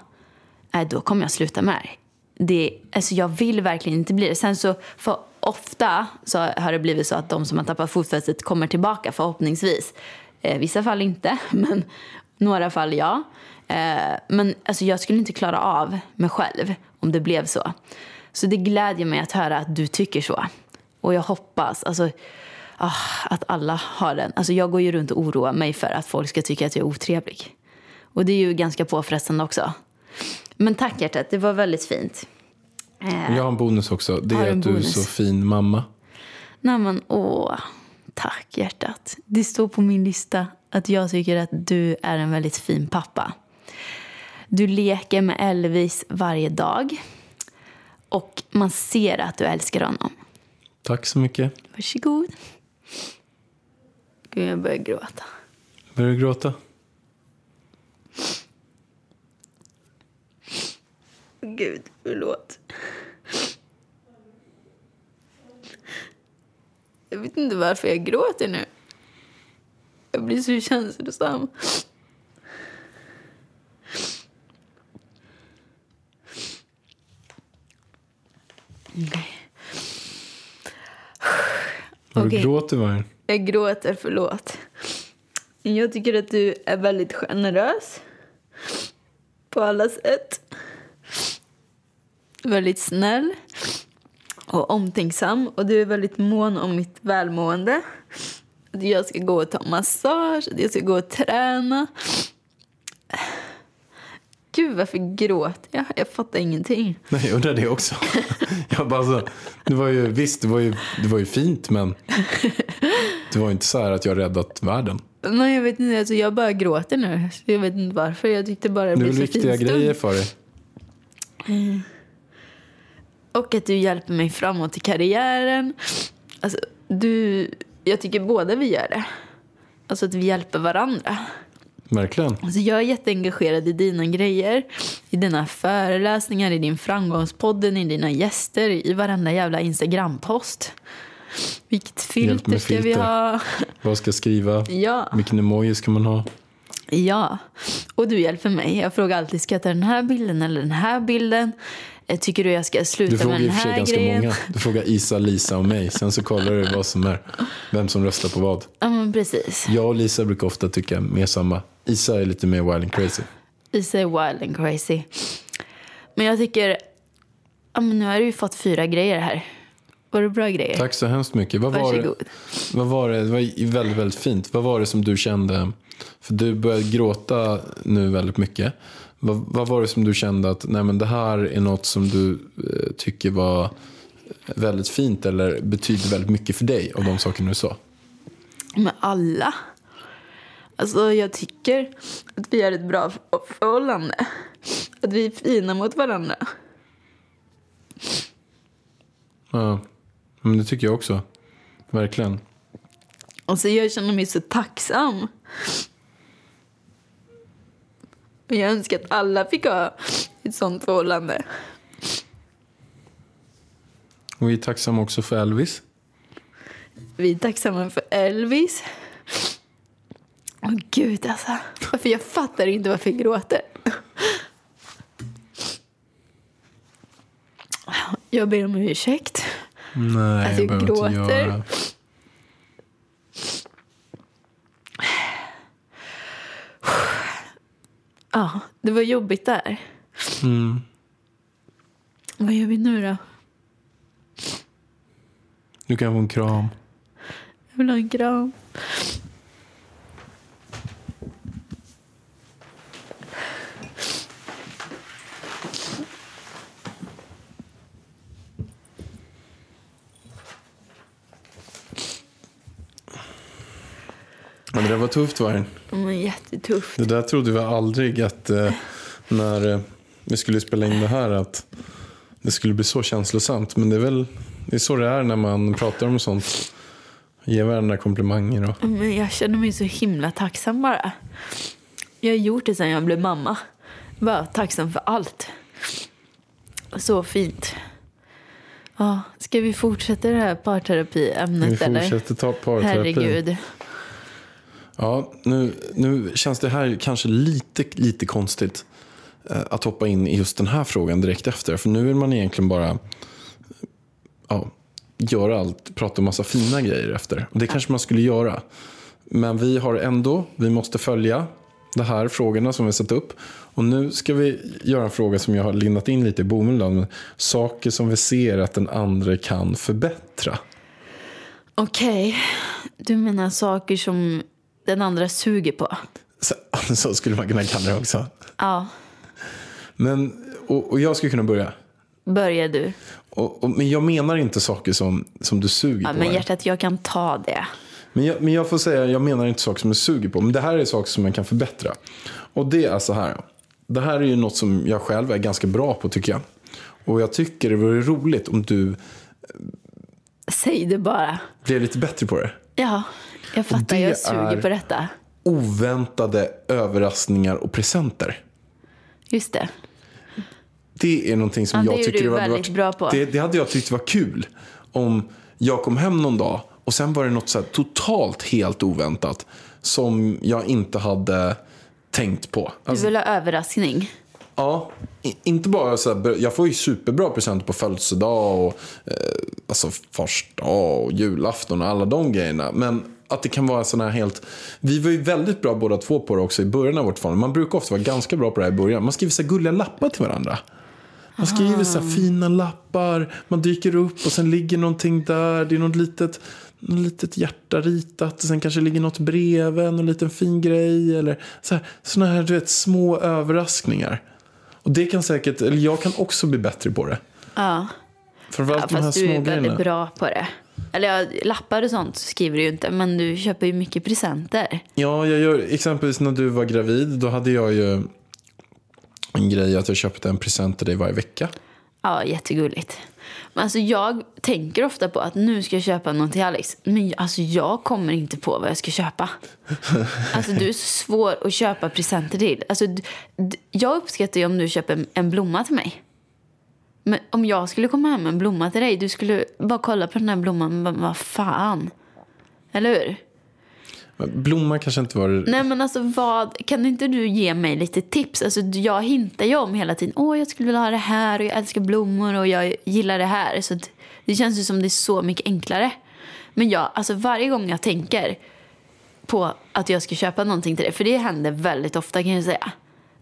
äh, då kommer jag sluta med det här. det. Alltså jag vill verkligen inte bli det. Sen så, för ofta så har det blivit så att de som har tappat fotfästet kommer tillbaka förhoppningsvis. Eh, vissa fall inte, men några fall ja. Eh, men alltså jag skulle inte klara av mig själv om det blev så. Så det glädjer mig att höra att du tycker så. Och jag hoppas alltså, ah, att alla har den. Alltså jag går ju runt och oroar mig för att folk ska tycka att jag är otrevlig. Och det är ju ganska påfrestande också. Men tack hjärtat, det var väldigt fint. Eh, Jag har en bonus också. Det är att du är så fin mamma. Nej men åh, tack hjärtat. Det står på min lista att jag tycker att du är en väldigt fin pappa. Du leker med Elvis varje dag. Och man ser att du älskar honom. Tack så mycket. Varsågod. Gud, jag börjar gråta. Börjar du gråta? Gud, förlåt. Jag vet inte varför jag gråter nu. Jag blir så känslosam. Du gråter vargen? Jag gråter, förlåt. Jag tycker att du är väldigt generös. På alla sätt. Väldigt snäll. Och omtänksam. Och du är väldigt mån om mitt välmående. Att jag ska gå och ta massage. Att jag ska gå och träna. Varför gråter jag? Jag fattar ingenting. Nej, jag undrar det också. jag bara så, det var ju, visst, det var ju, det var ju fint, men det var inte så här att jag räddat världen. Nej, jag vet inte. Alltså, jag bara gråter nu. Jag vet inte varför. Jag tyckte bara det Det blev så viktiga grejer för dig. Och att du hjälper mig framåt i karriären. Alltså, du, jag tycker båda vi gör det. Alltså att vi hjälper varandra. Verkligen. Alltså jag är jätteengagerad i dina grejer. I dina föreläsningar, i din framgångspodden, i dina gäster, i varenda jävla Instagram-post. Vilket filter med ska vi filter. ha? Vad ska jag skriva? Ja. Vilken emoji ska man ha? Ja, och du hjälper mig. Jag frågar alltid, ska jag ta den här bilden eller den här bilden? Eh, Tycker du jag ska Du sluta frågar med den här ganska grejen? många. Du frågar Isa, Lisa och mig. Sen så kollar du vad som är, vem som röstar på vad. Ja, men precis. Jag och Lisa brukar ofta tycka mer samma. Isa är lite mer wild and crazy. Isa är wild and crazy. Men jag tycker, ja, men nu har du ju fått fyra grejer här. Var det bra grejer? Tack så hemskt mycket. Vad var, det, Varsågod. vad var det? Det var väldigt, väldigt fint. Vad var det som du kände? För du började gråta nu väldigt mycket. Vad, vad var det som du kände att nej, men det här är något som du eh, tycker var väldigt fint eller betyder väldigt mycket för dig av de sakerna du sa? Med alla. Alltså jag tycker att vi har ett bra förhållande. Att vi är fina mot varandra. Ja, men det tycker jag också. Verkligen. Och så jag känner mig så tacksam. Och jag önskar att alla fick ha ett sånt förhållande. Och vi är tacksamma också för Elvis. Vi är tacksamma för Elvis. Åh gud alltså. Varför jag fattar inte varför jag gråter. Jag ber om ursäkt. Nej, Att jag behöver gråter. inte göra. Ja, det var jobbigt där. Mm. Vad gör vi nu då? Du kan få en kram. Jag vill ha en kram. Ja, det där var tufft Vargen. Men jättetufft. Det där trodde vi aldrig att eh, när eh, vi skulle spela in det här att det skulle bli så känslosamt. Men det är väl det är så det är när man pratar om sånt. Ge varandra komplimanger och Men jag känner mig så himla tacksam bara. Jag har gjort det sedan jag blev mamma. Bara tacksam för allt. Så fint. Ja, ska vi fortsätta det här parterapiämnet vi eller? fortsätter ta parterapi. Herregud. Ja, nu, nu känns det här kanske lite, lite konstigt eh, att hoppa in i just den här frågan direkt efter. För nu vill man egentligen bara ja, göra allt, prata om massa fina grejer efter. Och det kanske man skulle göra. Men vi har ändå, vi måste följa de här frågorna som vi satt upp. Och nu ska vi göra en fråga som jag har lindat in lite i bomullen. Saker som vi ser att den andra kan förbättra. Okej, du menar saker som den andra suger på? Så, så skulle man kunna kalla det också. Ja, Men, och, och jag skulle kunna börja. börjar du. Och, och, men jag menar inte saker som, som du suger Ja, på. men här. hjärtat, jag kan ta det. Men, jag, men jag får säga, jag menar inte saker som jag suger på. Men det här är saker som man kan förbättra. Och det är så här. Det här är ju något som jag själv är ganska bra på tycker jag. Och jag tycker det vore roligt om du Säg det bara. blev lite bättre på det. Ja, jag fattar. det Jag suger på detta. Oväntade överraskningar och presenter. Just det. Det är någonting som Ja, det jag tycker du hade varit, bra på. Det, det hade jag tyckt var kul. Om jag kom hem någon dag och sen var det något så totalt helt oväntat. Som jag inte hade tänkt på. Du Alltså, vill ha överraskning. ja, inte bara så här, jag får ju superbra presenter på födelsedag och eh, alltså fars dag och julafton och alla de grejerna. Men att det kan vara sådana här helt... Vi var ju väldigt bra båda två på det också i början av vårt förhållande. Man brukar ofta vara ganska bra på det här i början. Man skriver så gulliga lappar till varandra. Man skriver så här fina lappar, man dyker upp och sen ligger någonting där. Det är något litet, något litet hjärta ritat och sen kanske ligger något bredvid, någon liten fin grej. Eller så här, såna här du vet, små överraskningar. Och det kan säkert, eller jag kan också bli bättre på det. Ja, Framförallt ja de här fast du små är väldigt grejerna. bra på det. Eller ja, lappar och sånt skriver du ju inte, men du köper ju mycket presenter. Ja, jag gör, exempelvis när du var gravid, då hade jag ju en grej att jag köpte en present till dig varje vecka. Ja, jättegulligt. Men alltså jag tänker ofta på att nu ska jag köpa något till Alex. Men alltså jag kommer inte på vad jag ska köpa. Alltså du är så svår att köpa presenter till. Alltså, jag uppskattar ju om du köper en blomma till mig. Men om jag skulle komma hem med en blomma till dig, du skulle bara kolla på den här blomman, men vad fan? Eller hur? Blomma kanske inte var... Nej men alltså vad, kan inte du ge mig lite tips? Alltså jag hintar ju om hela tiden, åh jag skulle vilja ha det här och jag älskar blommor och jag gillar det här. Så det känns ju som det är så mycket enklare. Men jag, alltså varje gång jag tänker på att jag ska köpa någonting till dig, för det händer väldigt ofta kan jag säga.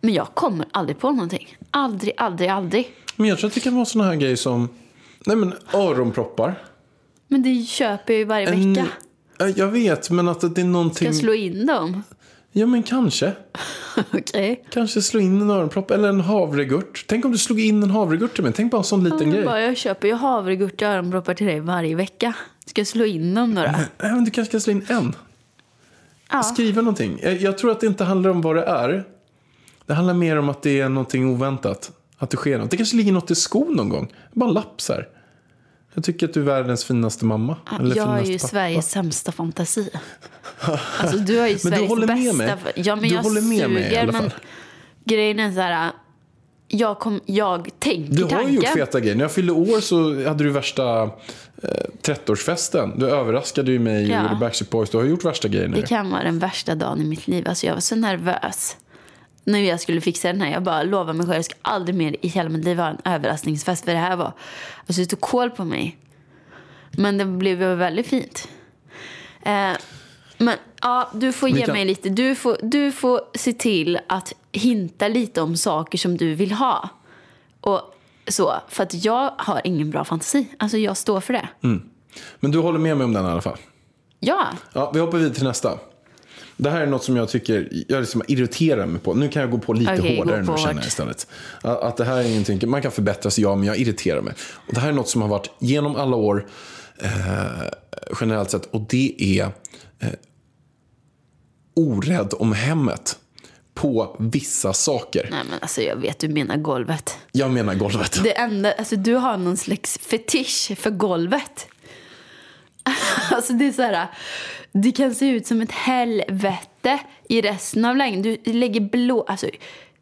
Men jag kommer aldrig på någonting. Aldrig, aldrig, aldrig. Men jag tror att det kan vara såna här grejer som... Nej men öronproppar. Men det köper jag ju varje En- vecka. Ja, Jag vet, men att det är Ska någonting... jag slå in dem? Ja, men kanske. Okej. Kanske slå in en öronpropp eller en havregurt. Tänk om du slog in en havregurt till mig. Tänk bara en sån liten Ja, grej. bara, jag köper ju havregurt och öronproppar till dig varje vecka. Ska jag slå in dem då? Nej, men du kanske ska slå in en. Ja. Skriva någonting. Jag, jag tror att det inte handlar om vad det är. Det handlar mer om att det är någonting oväntat. Att det sker något. Det kanske ligger något i skon någon gång. Bara en lapp så här. Jag tycker att du är världens finaste mamma. eller jag är finaste ju pappa. Sveriges sämsta fantasi. Alltså du har ju Men du Sveriges håller med bästa... mig. Ja, men Du jag håller med mig i suger, alla men fall. Grejen är så här... Jag, kom, jag tänker Du har tanken. ju gjort feta grejer. När jag fyllde år så hade du värsta eh, 30-årsfesten. Du överraskade ju mig Ja. och The Backstreet Boys. Du har gjort värsta grejer nu. Det kan vara den värsta dagen i mitt liv. Alltså jag var så nervös. När jag skulle fixa den här. Jag bara lovade mig själv. Jag ska aldrig mer i hela mitt liv ha en överraskningsfest. För det här var... Alltså det tog koll på mig. Men det blev väldigt fint. Eh, men ja, du får ge mig lite. Du får, du får se till att hinta lite om saker som du vill ha. Och så. För att jag har ingen bra fantasi. Alltså jag står för det. Men du håller med mig om den i alla fall. Ja. Ja, vi hoppar vidare till nästa. Det här är något som jag tycker jag liksom irriterar mig på. Nu kan jag gå på lite Okej, hårdare nu känner jag istället. Att att det här är ingenting, man kan förbättra sig, ja, men jag irriterar mig. Och det här är något som har varit genom alla år eh, generellt sett. Och det är eh, orädd om hemmet på vissa saker. Nej men alltså jag vet du menar golvet. Jag menar golvet. Det enda, alltså du har någon slags fetisch för golvet. Alltså det är så här, det kan se ut som ett helvete i resten av lägenheten. Du lägger blå, alltså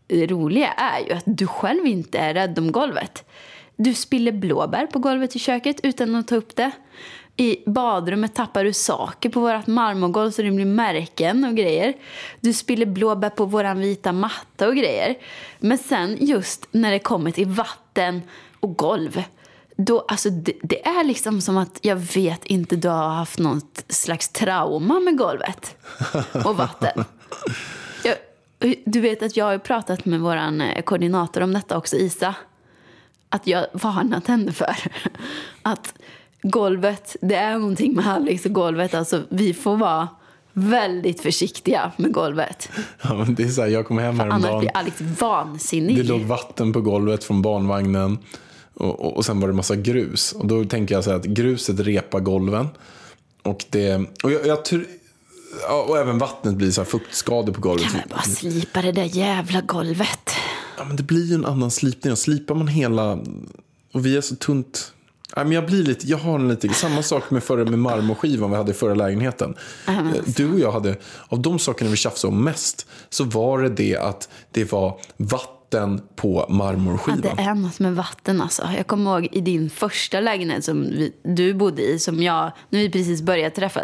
det roliga är ju att du själv inte är rädd om golvet. Du spiller blåbär på golvet i köket utan att ta upp det. I badrummet tappar du saker på vårt marmorgolv så det blir märken och grejer. Du spiller blåbär på våran vita matta och grejer. Men sen just när det kommer till vatten och golv. Då, alltså det, det är liksom som att jag vet inte du har haft något slags trauma med golvet och vatten. Jag, du vet att jag har pratat med våran eh, koordinator om detta också, Isa. Att jag varnat henne för att golvet, det är någonting med Alex och golvet. Alltså vi får vara väldigt försiktiga med golvet. Ja, men det är så här, jag kom hem Annars häromdagen. blir Alex vansinnig. Det låg vatten på golvet från barnvagnen. Och, och, och sen var det massa grus. Och då tänker jag så här att gruset repar golven. Och, det, och, jag, jag, ja, och även vattnet blir så här fuktskador på golvet. Kan väl bara slipa det där jävla golvet. Ja, men det blir ju en annan slipning. Och slipar man hela... Och vi är så tunt... Ja, men jag blir lite, jag har en lite, samma sak med förra med marmorskivan vi hade i förra lägenheten. men alltså. Du och jag hade, av de sakerna vi tjafsade om mest, så var det det att det var vatten på marmorskivan. Ja, det är något med vatten alltså. Jag kommer ihåg i din första lägenhet som vi, du bodde i, som jag, när vi precis började träffas.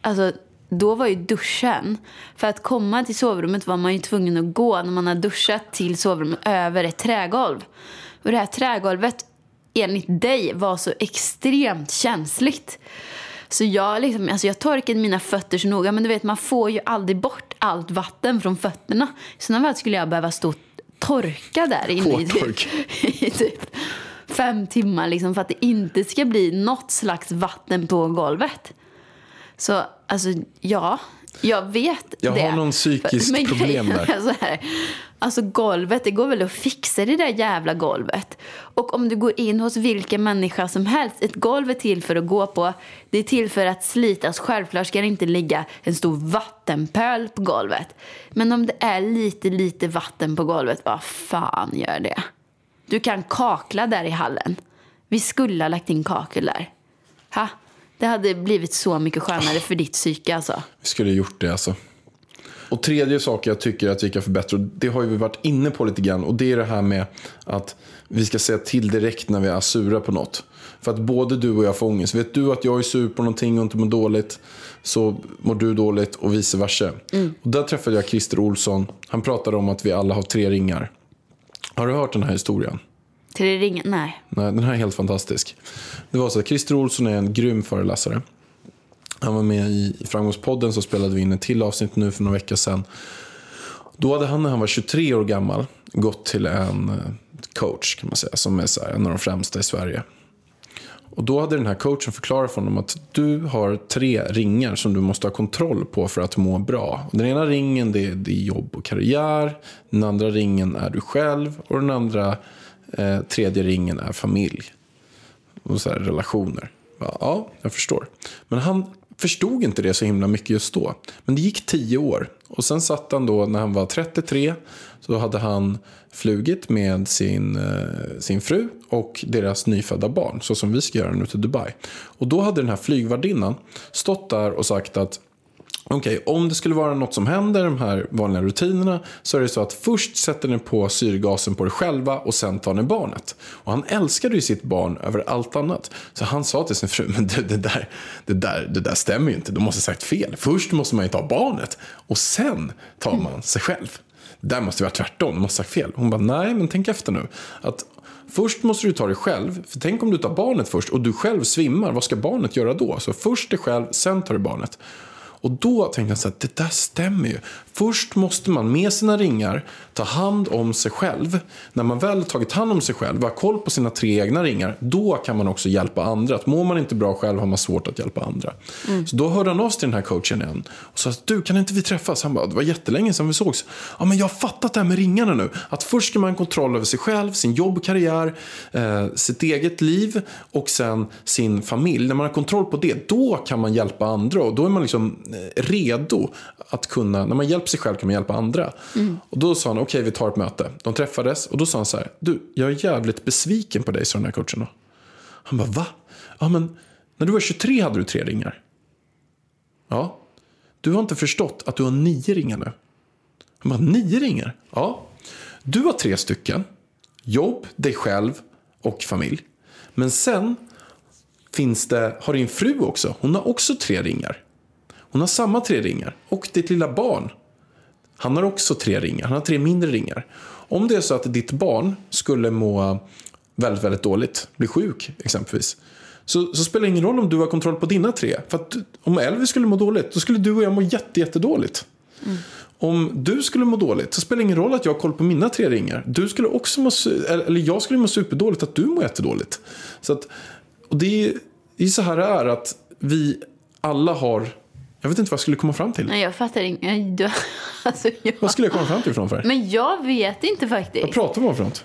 Alltså, då var ju duschen, för att komma till sovrummet var man ju tvungen att gå när man har duschat till sovrummet över ett trägolv. Och det här trägolvet, enligt dig, var så extremt känsligt. Så jag, liksom, alltså jag torkade mina fötter så noga, men du vet man får ju aldrig bort allt vatten från fötterna. I sådana fall skulle jag behöva stå och torka där inne i typ, i typ fem timmar liksom, för att det inte ska bli något slags vatten på golvet. Så alltså, ja, jag vet Jag det. har någon psykiskt Men problem där. är Så här, alltså golvet, det går väl att fixa det där jävla golvet. Och om du går in hos vilken människa som helst, ett golv är till för att gå på. Det är till för att slitas. Självklart ska det inte ligga en stor vattenpöl på golvet. Men om det är lite, lite vatten på golvet, vad fan gör det? Du kan kakla där i hallen. Vi skulle ha lagt in kakel där. Ha? Det hade blivit så mycket skönare för ditt psyke alltså. Vi skulle gjort det alltså. Och tredje saker jag tycker att vi kan förbättra, det har ju vi varit inne på lite grann. Och det är det här med att vi ska säga till direkt när vi är sura på något. För att både du och jag får ångest. Vet du att jag är sur på någonting och inte mår dåligt så mår du dåligt och vice versa. Och där träffade jag Christer Olsson. Han pratade om att vi alla har tre ringar. Har du hört den här historien? Till ringen? Nej. Nej, den här är helt fantastisk. Det var så att Christer Olsson är en grym föreläsare. Han var med i Framgångspodden så spelade vi in ett till avsnitt nu för några veckor sedan. Då hade han när han var 23 år gammal gått till en eh, coach kan man säga som är så här, en av de främsta i Sverige. Och då hade den här coachen förklarat för honom att du har tre ringar som du måste ha kontroll på för att må bra. Den ena ringen det är, det är jobb och karriär. Den andra ringen är du själv. Och den andra, eh, tredje ringen är familj. Och så här, relationer. Ja, ja, jag förstår. Men han förstod inte det så himla mycket just då. Men det gick tio år. Och sen satt han då, när han var 33, så hade han flugit med sin, eh, sin fru och deras nyfödda barn, så som vi ska göra nu till Dubai. Och då hade den här flygvärdinnan stått där och sagt att Okej, om det skulle vara något som händer, de här vanliga rutinerna, så är det så att först sätter ni på syrgasen på er själva och sen tar ni barnet. Och han älskade ju sitt barn över allt annat. Så han sa till sin fru, men det, det, där, det, där, det där stämmer ju inte, de måste ha sagt fel. Först måste man ju ta barnet och sen tar man sig själv. Det där måste vara tvärtom, de måste ha sagt fel. Hon bara, nej men tänk efter nu. Att Först måste du ta dig själv, för tänk om du tar barnet först och du själv svimmar, vad ska barnet göra då? Så först dig själv, sen tar du barnet. Och då tänkte jag så att det där stämmer ju. Först måste man med sina ringar ta hand om sig själv. När man väl tagit hand om sig själv, har koll på sina tre egna ringar, då kan man också hjälpa andra. Att mår man inte bra själv har man svårt att hjälpa andra. Så då hörde han av sig till den här coachen igen och sa du kan inte vi träffas? Han bara, det var jättelänge sedan vi sågs. Ja men jag har fattat det här med ringarna nu. Att först ska man ha kontroll över sig själv, sin jobb, karriär, eh, sitt eget liv och sen sin familj. När man har kontroll på det, då kan man hjälpa andra och då är man liksom Eh, redo att kunna, när man hjälper sig själv kan man hjälpa andra. Och då sa han, okej vi tar ett möte. De träffades och då sa han så här, du jag är jävligt besviken på dig, sa den här coachen då. Han bara, va? Ja men, när du var 23 hade du tre ringar. Ja. Du har inte förstått att du har nio ringar nu. Han bara, nio ringar? Ja. Du har tre stycken. Jobb, dig själv och familj. Men sen finns det, har din fru också. Hon har också tre ringar. Hon har samma tre ringar. Och ditt lilla barn. Han har också tre ringar. Han har tre mindre ringar. Om det är så att ditt barn skulle må väldigt, väldigt dåligt, bli sjuk exempelvis. Så, så spelar det ingen roll om du har kontroll på dina tre. För att om Elvis skulle må dåligt, då skulle du och jag må jätte, jättedåligt. Om du skulle må dåligt så spelar det ingen roll att jag har koll på mina tre ringar. Du skulle också må, eller jag skulle må superdåligt att du mår jättedåligt. Så att, och det är det är så här det är att vi alla har, jag vet inte vad jag skulle komma fram till. Nej, jag fattar inget. Alltså, jag... Vad skulle jag komma fram till för? Men jag vet inte faktiskt. Vad pratar vi om för något?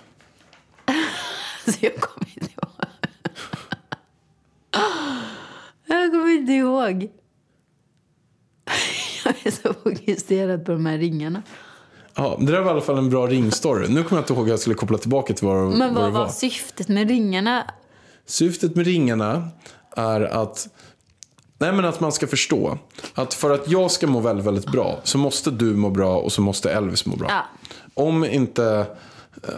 Alltså, jag kommer inte ihåg. Jag kommer inte ihåg. Jag är så fokuserad på de här ringarna. Ja, det där var i alla fall en bra ringstory. Nu kommer jag inte ihåg hur jag skulle koppla tillbaka till vad, Men vad det vad var. var syftet med ringarna? Syftet med ringarna är att Nej men att man ska förstå att för att jag ska må väldigt, väldigt bra så måste du må bra och så måste Elvis må bra. Ja. Om, inte,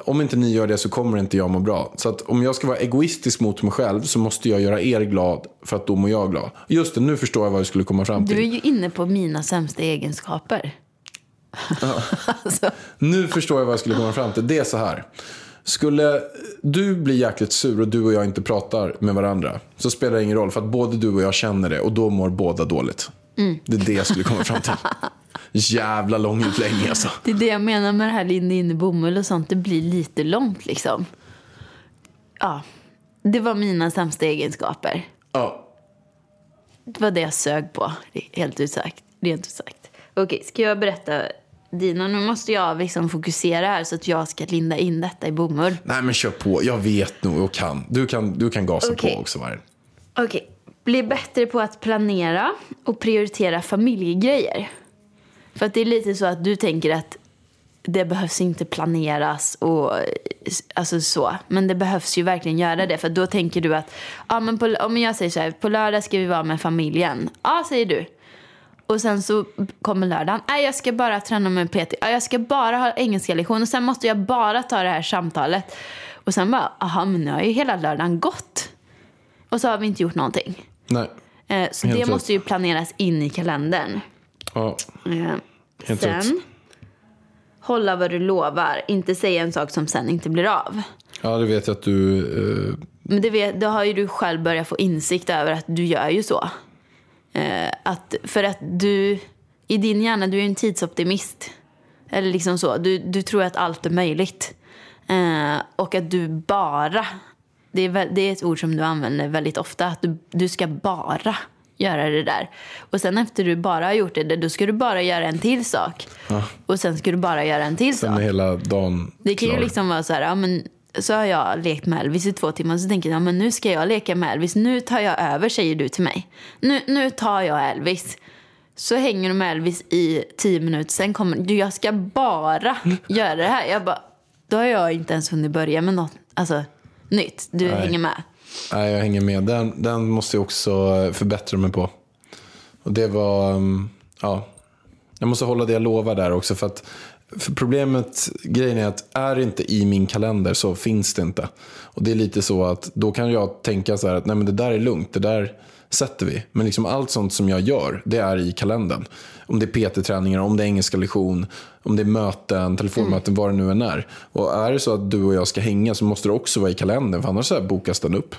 om inte ni gör det så kommer inte jag må bra. Så att om jag ska vara egoistisk mot mig själv så måste jag göra er glad för att då mår jag glad. Just det, nu förstår jag vad jag skulle komma fram till. Du är ju inne på mina sämsta egenskaper. alltså, Nu förstår jag vad jag skulle komma fram till. Det är så här. Skulle du bli jäkligt sur och du och jag inte pratar med varandra så spelar det ingen roll för att både du och jag känner det och då mår båda dåligt. Det är det jag skulle komma fram till. Jävla lång utläggning alltså. det är det jag menar med det här linda in i bomull och sånt. Det blir lite långt liksom. Ja, det var mina sämsta egenskaper. Ja. Det var det jag sög på, helt ut sagt. Rent ut sagt. Okej, ska jag berätta dina? Nu måste jag liksom fokusera här så att jag ska linda in detta i bomull. Nej men kör på. Jag vet nog och kan. Du kan, du kan gasa Okej. på också. Okej. Bli bättre på att planera och prioritera familjegrejer. För att det är lite så att du tänker att det behövs inte planeras och alltså så. Men det behövs ju verkligen göra det. För då tänker du att, ja men på, om jag säger så här, på lördag ska vi vara med familjen. Ja, säger du. Och sen så kommer lördagen. Nej, jag ska bara träna med PT. Ja, jag ska bara ha engelska lektion. Och sen måste jag bara ta det här samtalet. Och sen bara, aha, men nu har ju hela lördagen gått. Och så har vi inte gjort någonting. Nej. Eh, så Helt det rätt. måste ju planeras in i kalendern. Ja, Eh, Helt sen, rätt. hålla vad du lovar. Inte säga en sak som sen inte blir av. ja det vet jag att du... Eh, Men det, vet, då har ju du själv börjat få insikt över att du gör ju så. Eh, att, för att du, i din hjärna, du är en tidsoptimist. Eller liksom så. Du, du tror att allt är möjligt. Eh, och att du bara, det är, det är ett ord som du använder väldigt ofta, att du, du ska bara göra det där. Och sen efter du bara har gjort det, då ska du bara göra en till sak. Och sen ska du bara göra en till sen sak. hela dagen Det kan ju klar. liksom vara så här, ja, men så har jag lekt med Elvis i två timmar så tänker jag, ja, men nu ska jag leka med Elvis. Nu tar jag över, säger du till mig. Nu, nu tar jag Elvis. Så hänger du med Elvis i tio minuter, sen kommer du, jag ska bara göra det här. Jag bara, då har jag inte ens hunnit börja med något, alltså nytt. Du Nej. hänger med. Nej, jag hänger med. Den, den måste jag också förbättra mig på. Och det var... um, Ja, jag måste hålla det jag lovar där också. För att för problemet, grejen är att är det inte i min kalender så finns det inte. Och det är lite så att då kan jag tänka så här att nej men det där är lugnt, det där sätter vi. Men liksom allt sånt som jag gör, det är i kalendern. Om det är PT-träningar, om det är engelska lektion, om det är möten, telefonmöten, vad det nu än är. Och är det så att du och jag ska hänga så måste det också vara i kalendern, för annars så bokas den upp.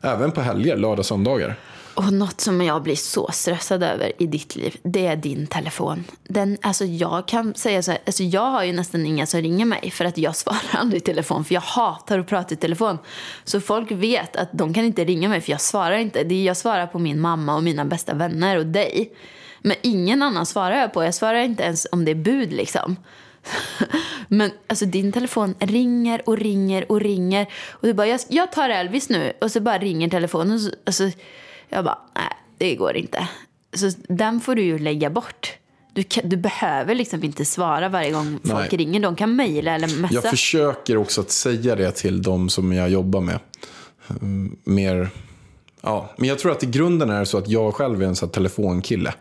Även på helger, lördag, söndagar. Och något som jag blir så stressad över i ditt liv, det är din telefon. Den, alltså jag kan säga så här, alltså jag har ju nästan inga som ringer mig för att jag svarar aldrig i telefon för jag hatar att prata i telefon. Så folk vet att de kan inte ringa mig för jag svarar inte. Det är, jag svarar på min mamma och mina bästa vänner och dig. Men ingen annan svarar jag på. Jag svarar inte ens om det är bud liksom. Men alltså din telefon ringer och ringer och ringer. Och du bara, jag, jag tar Elvis nu. Och så bara ringer telefonen. Och så, alltså, jag bara, nej det går inte. Så den får du ju lägga bort. Du, kan, du behöver liksom inte svara varje gång folk Nej. ringer. De kan mejla eller messa. Jag försöker också att säga det till de som jag jobbar med. Mm, Mer, ja. Men jag tror att i grunden är det så att jag själv är en sån telefonkille.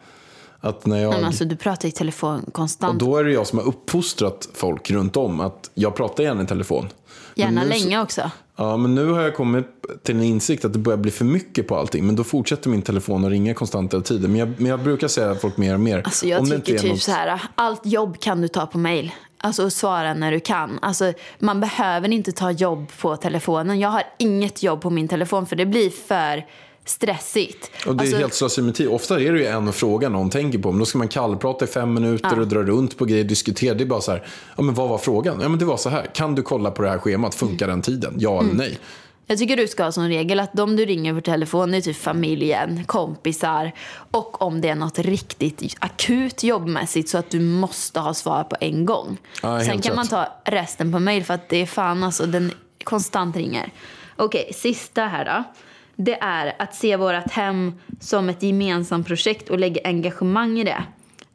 Att när jag, Men alltså, du pratar i telefon och konstant. då är det jag som har uppfostrat folk runt om att jag pratar gärna i telefon. Gärna nu så- länge också. Ja, men nu har jag kommit till en insikt att det börjar bli för mycket på allting. Men då fortsätter min telefon att ringa konstant hela tiden. Men jag, men jag brukar säga folk mer och mer. Alltså jag tycker typ något- så här, allt jobb kan du ta på mail. Alltså svara när du kan. Alltså, man behöver inte ta jobb på telefonen. Jag har inget jobb på min telefon för det blir för stressigt. Och det är Alltså, helt slöseri med tid. Ofta är det ju en fråga någon tänker på. Men då ska man kallprata i fem minuter Ja. och dra runt på grejer, diskutera. Det är bara så här, ja men vad var frågan? Ja men det var så här, kan du kolla på det här schemat? Funkar den tiden? Ja Mm. eller nej? Jag tycker du ska ha som regel att de du ringer på telefon är typ familjen, kompisar och om det är något riktigt akut jobbmässigt så att du måste ha svar på en gång. Ja, Sen kan man rätt. ta resten på mail för att det är fan alltså, den konstant ringer. Okej, sista här då. Det är att se vårt hem som ett gemensamt projekt och lägga engagemang i det.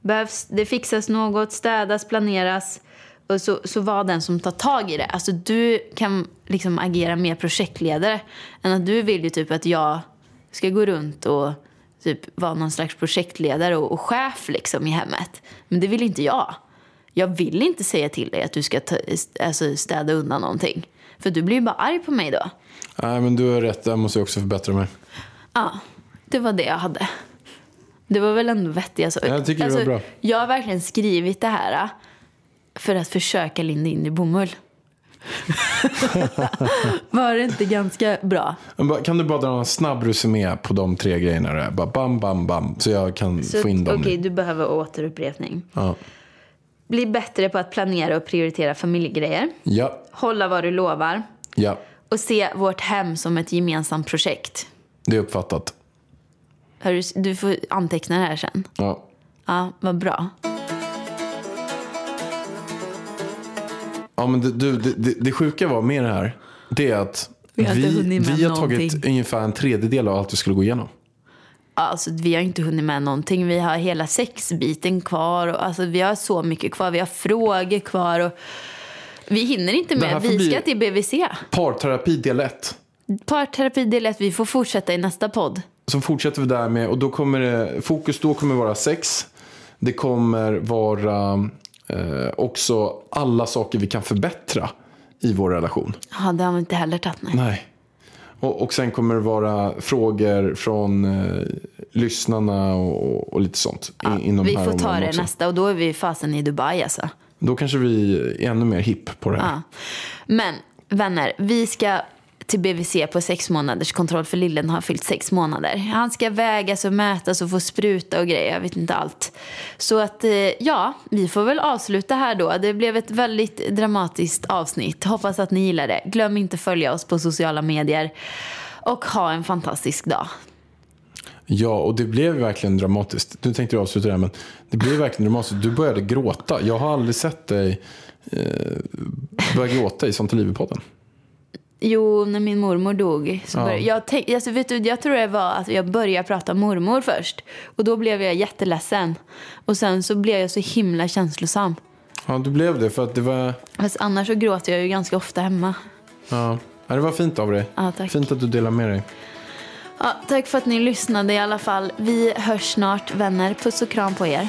Behövs det fixas något, städas, planeras och så, så var den som tar tag i det. Alltså du kan liksom agera mer projektledare än att du vill ju typ att jag ska gå runt och typ vara någon slags projektledare och, och chef liksom i hemmet. Men det vill inte jag. Jag vill inte säga till dig att du ska ta, alltså städa undan någonting. För du blir ju bara arg på mig då. Nej men du har rätt, där måste jag också förbättra mig. Ja, det var det jag hade. Det var väl ändå vettigt. Alltså, Jag tycker det var bra. Jag har verkligen skrivit det här äh, för att försöka linda in i bomull. var det inte ganska bra? Kan du bara dra en snabb resumé på de tre grejerna? Där? Bara bam, bam, bam. Så jag kan Så, få in dem. Okej, nu. du behöver återupprepning. Ja. Bli bättre på att planera och prioritera familjegrejer. ja, Hålla vad du lovar. ja. Och se vårt hem som ett gemensamt projekt. Det är uppfattat. Du, du får anteckna det här sen. Ja. Ja, vad bra. Ja, men det, du, det, det, sjuka var med det här, det är att Vi vi, vi har tagit någonting. ungefär en tredjedel av allt vi skulle gå igenom. Alltså, vi har inte hunnit med någonting. Vi har hela sexbiten kvar. Och, alltså, vi har så mycket kvar. Vi har frågor kvar. Och vi hinner inte med. Vi ska till BVC. Parterapi del 1. Parterapi del ett. Vi får fortsätta i nästa podd. så fortsätter vi där med, och då kommer det, fokus då kommer vara sex. Det kommer vara eh, också alla saker vi kan förbättra i vår relation. Ja, det har vi inte heller tagit. Nej. Nej. Och, och sen kommer det vara frågor från eh, lyssnarna och, och lite sånt. Ja, i, inom vi får ta det också. nästa och då är vi fasen i Dubai alltså. Då kanske vi är ännu mer hipp på det här. Ja. Men vänner, vi ska till BVC på sex månaders kontroll för lillen har fyllt sex månader. Han ska vägas och mätas och få spruta och grejer, jag vet inte allt. Så att eh, ja, vi får väl avsluta här då. Det blev ett väldigt dramatiskt avsnitt. Hoppas att ni gillar det. Glöm inte följa oss på sociala medier. Och ha en fantastisk dag. Ja, och det blev verkligen dramatiskt. Nu tänkte jag avsluta det här, men det blev verkligen dramatiskt. Du började gråta. Jag har aldrig sett dig eh, börja gråta i Sånt är livet-podden. Jo, när min mormor dog. Så Ja. började, jag, tänk, alltså, vet du, jag tror det var att jag började prata mormor först. Och då blev jag jätteledsen. Och sen så blev jag så himla känslosam. Ja, du blev det för att det var... Fast annars så gråter jag ju ganska ofta hemma. Ja, Ja, det var fint av dig. Ja, tack. Fint att du delar med dig. Ja, tack för att ni lyssnade i alla fall. Vi hörs snart, vänner. Puss och kram på er.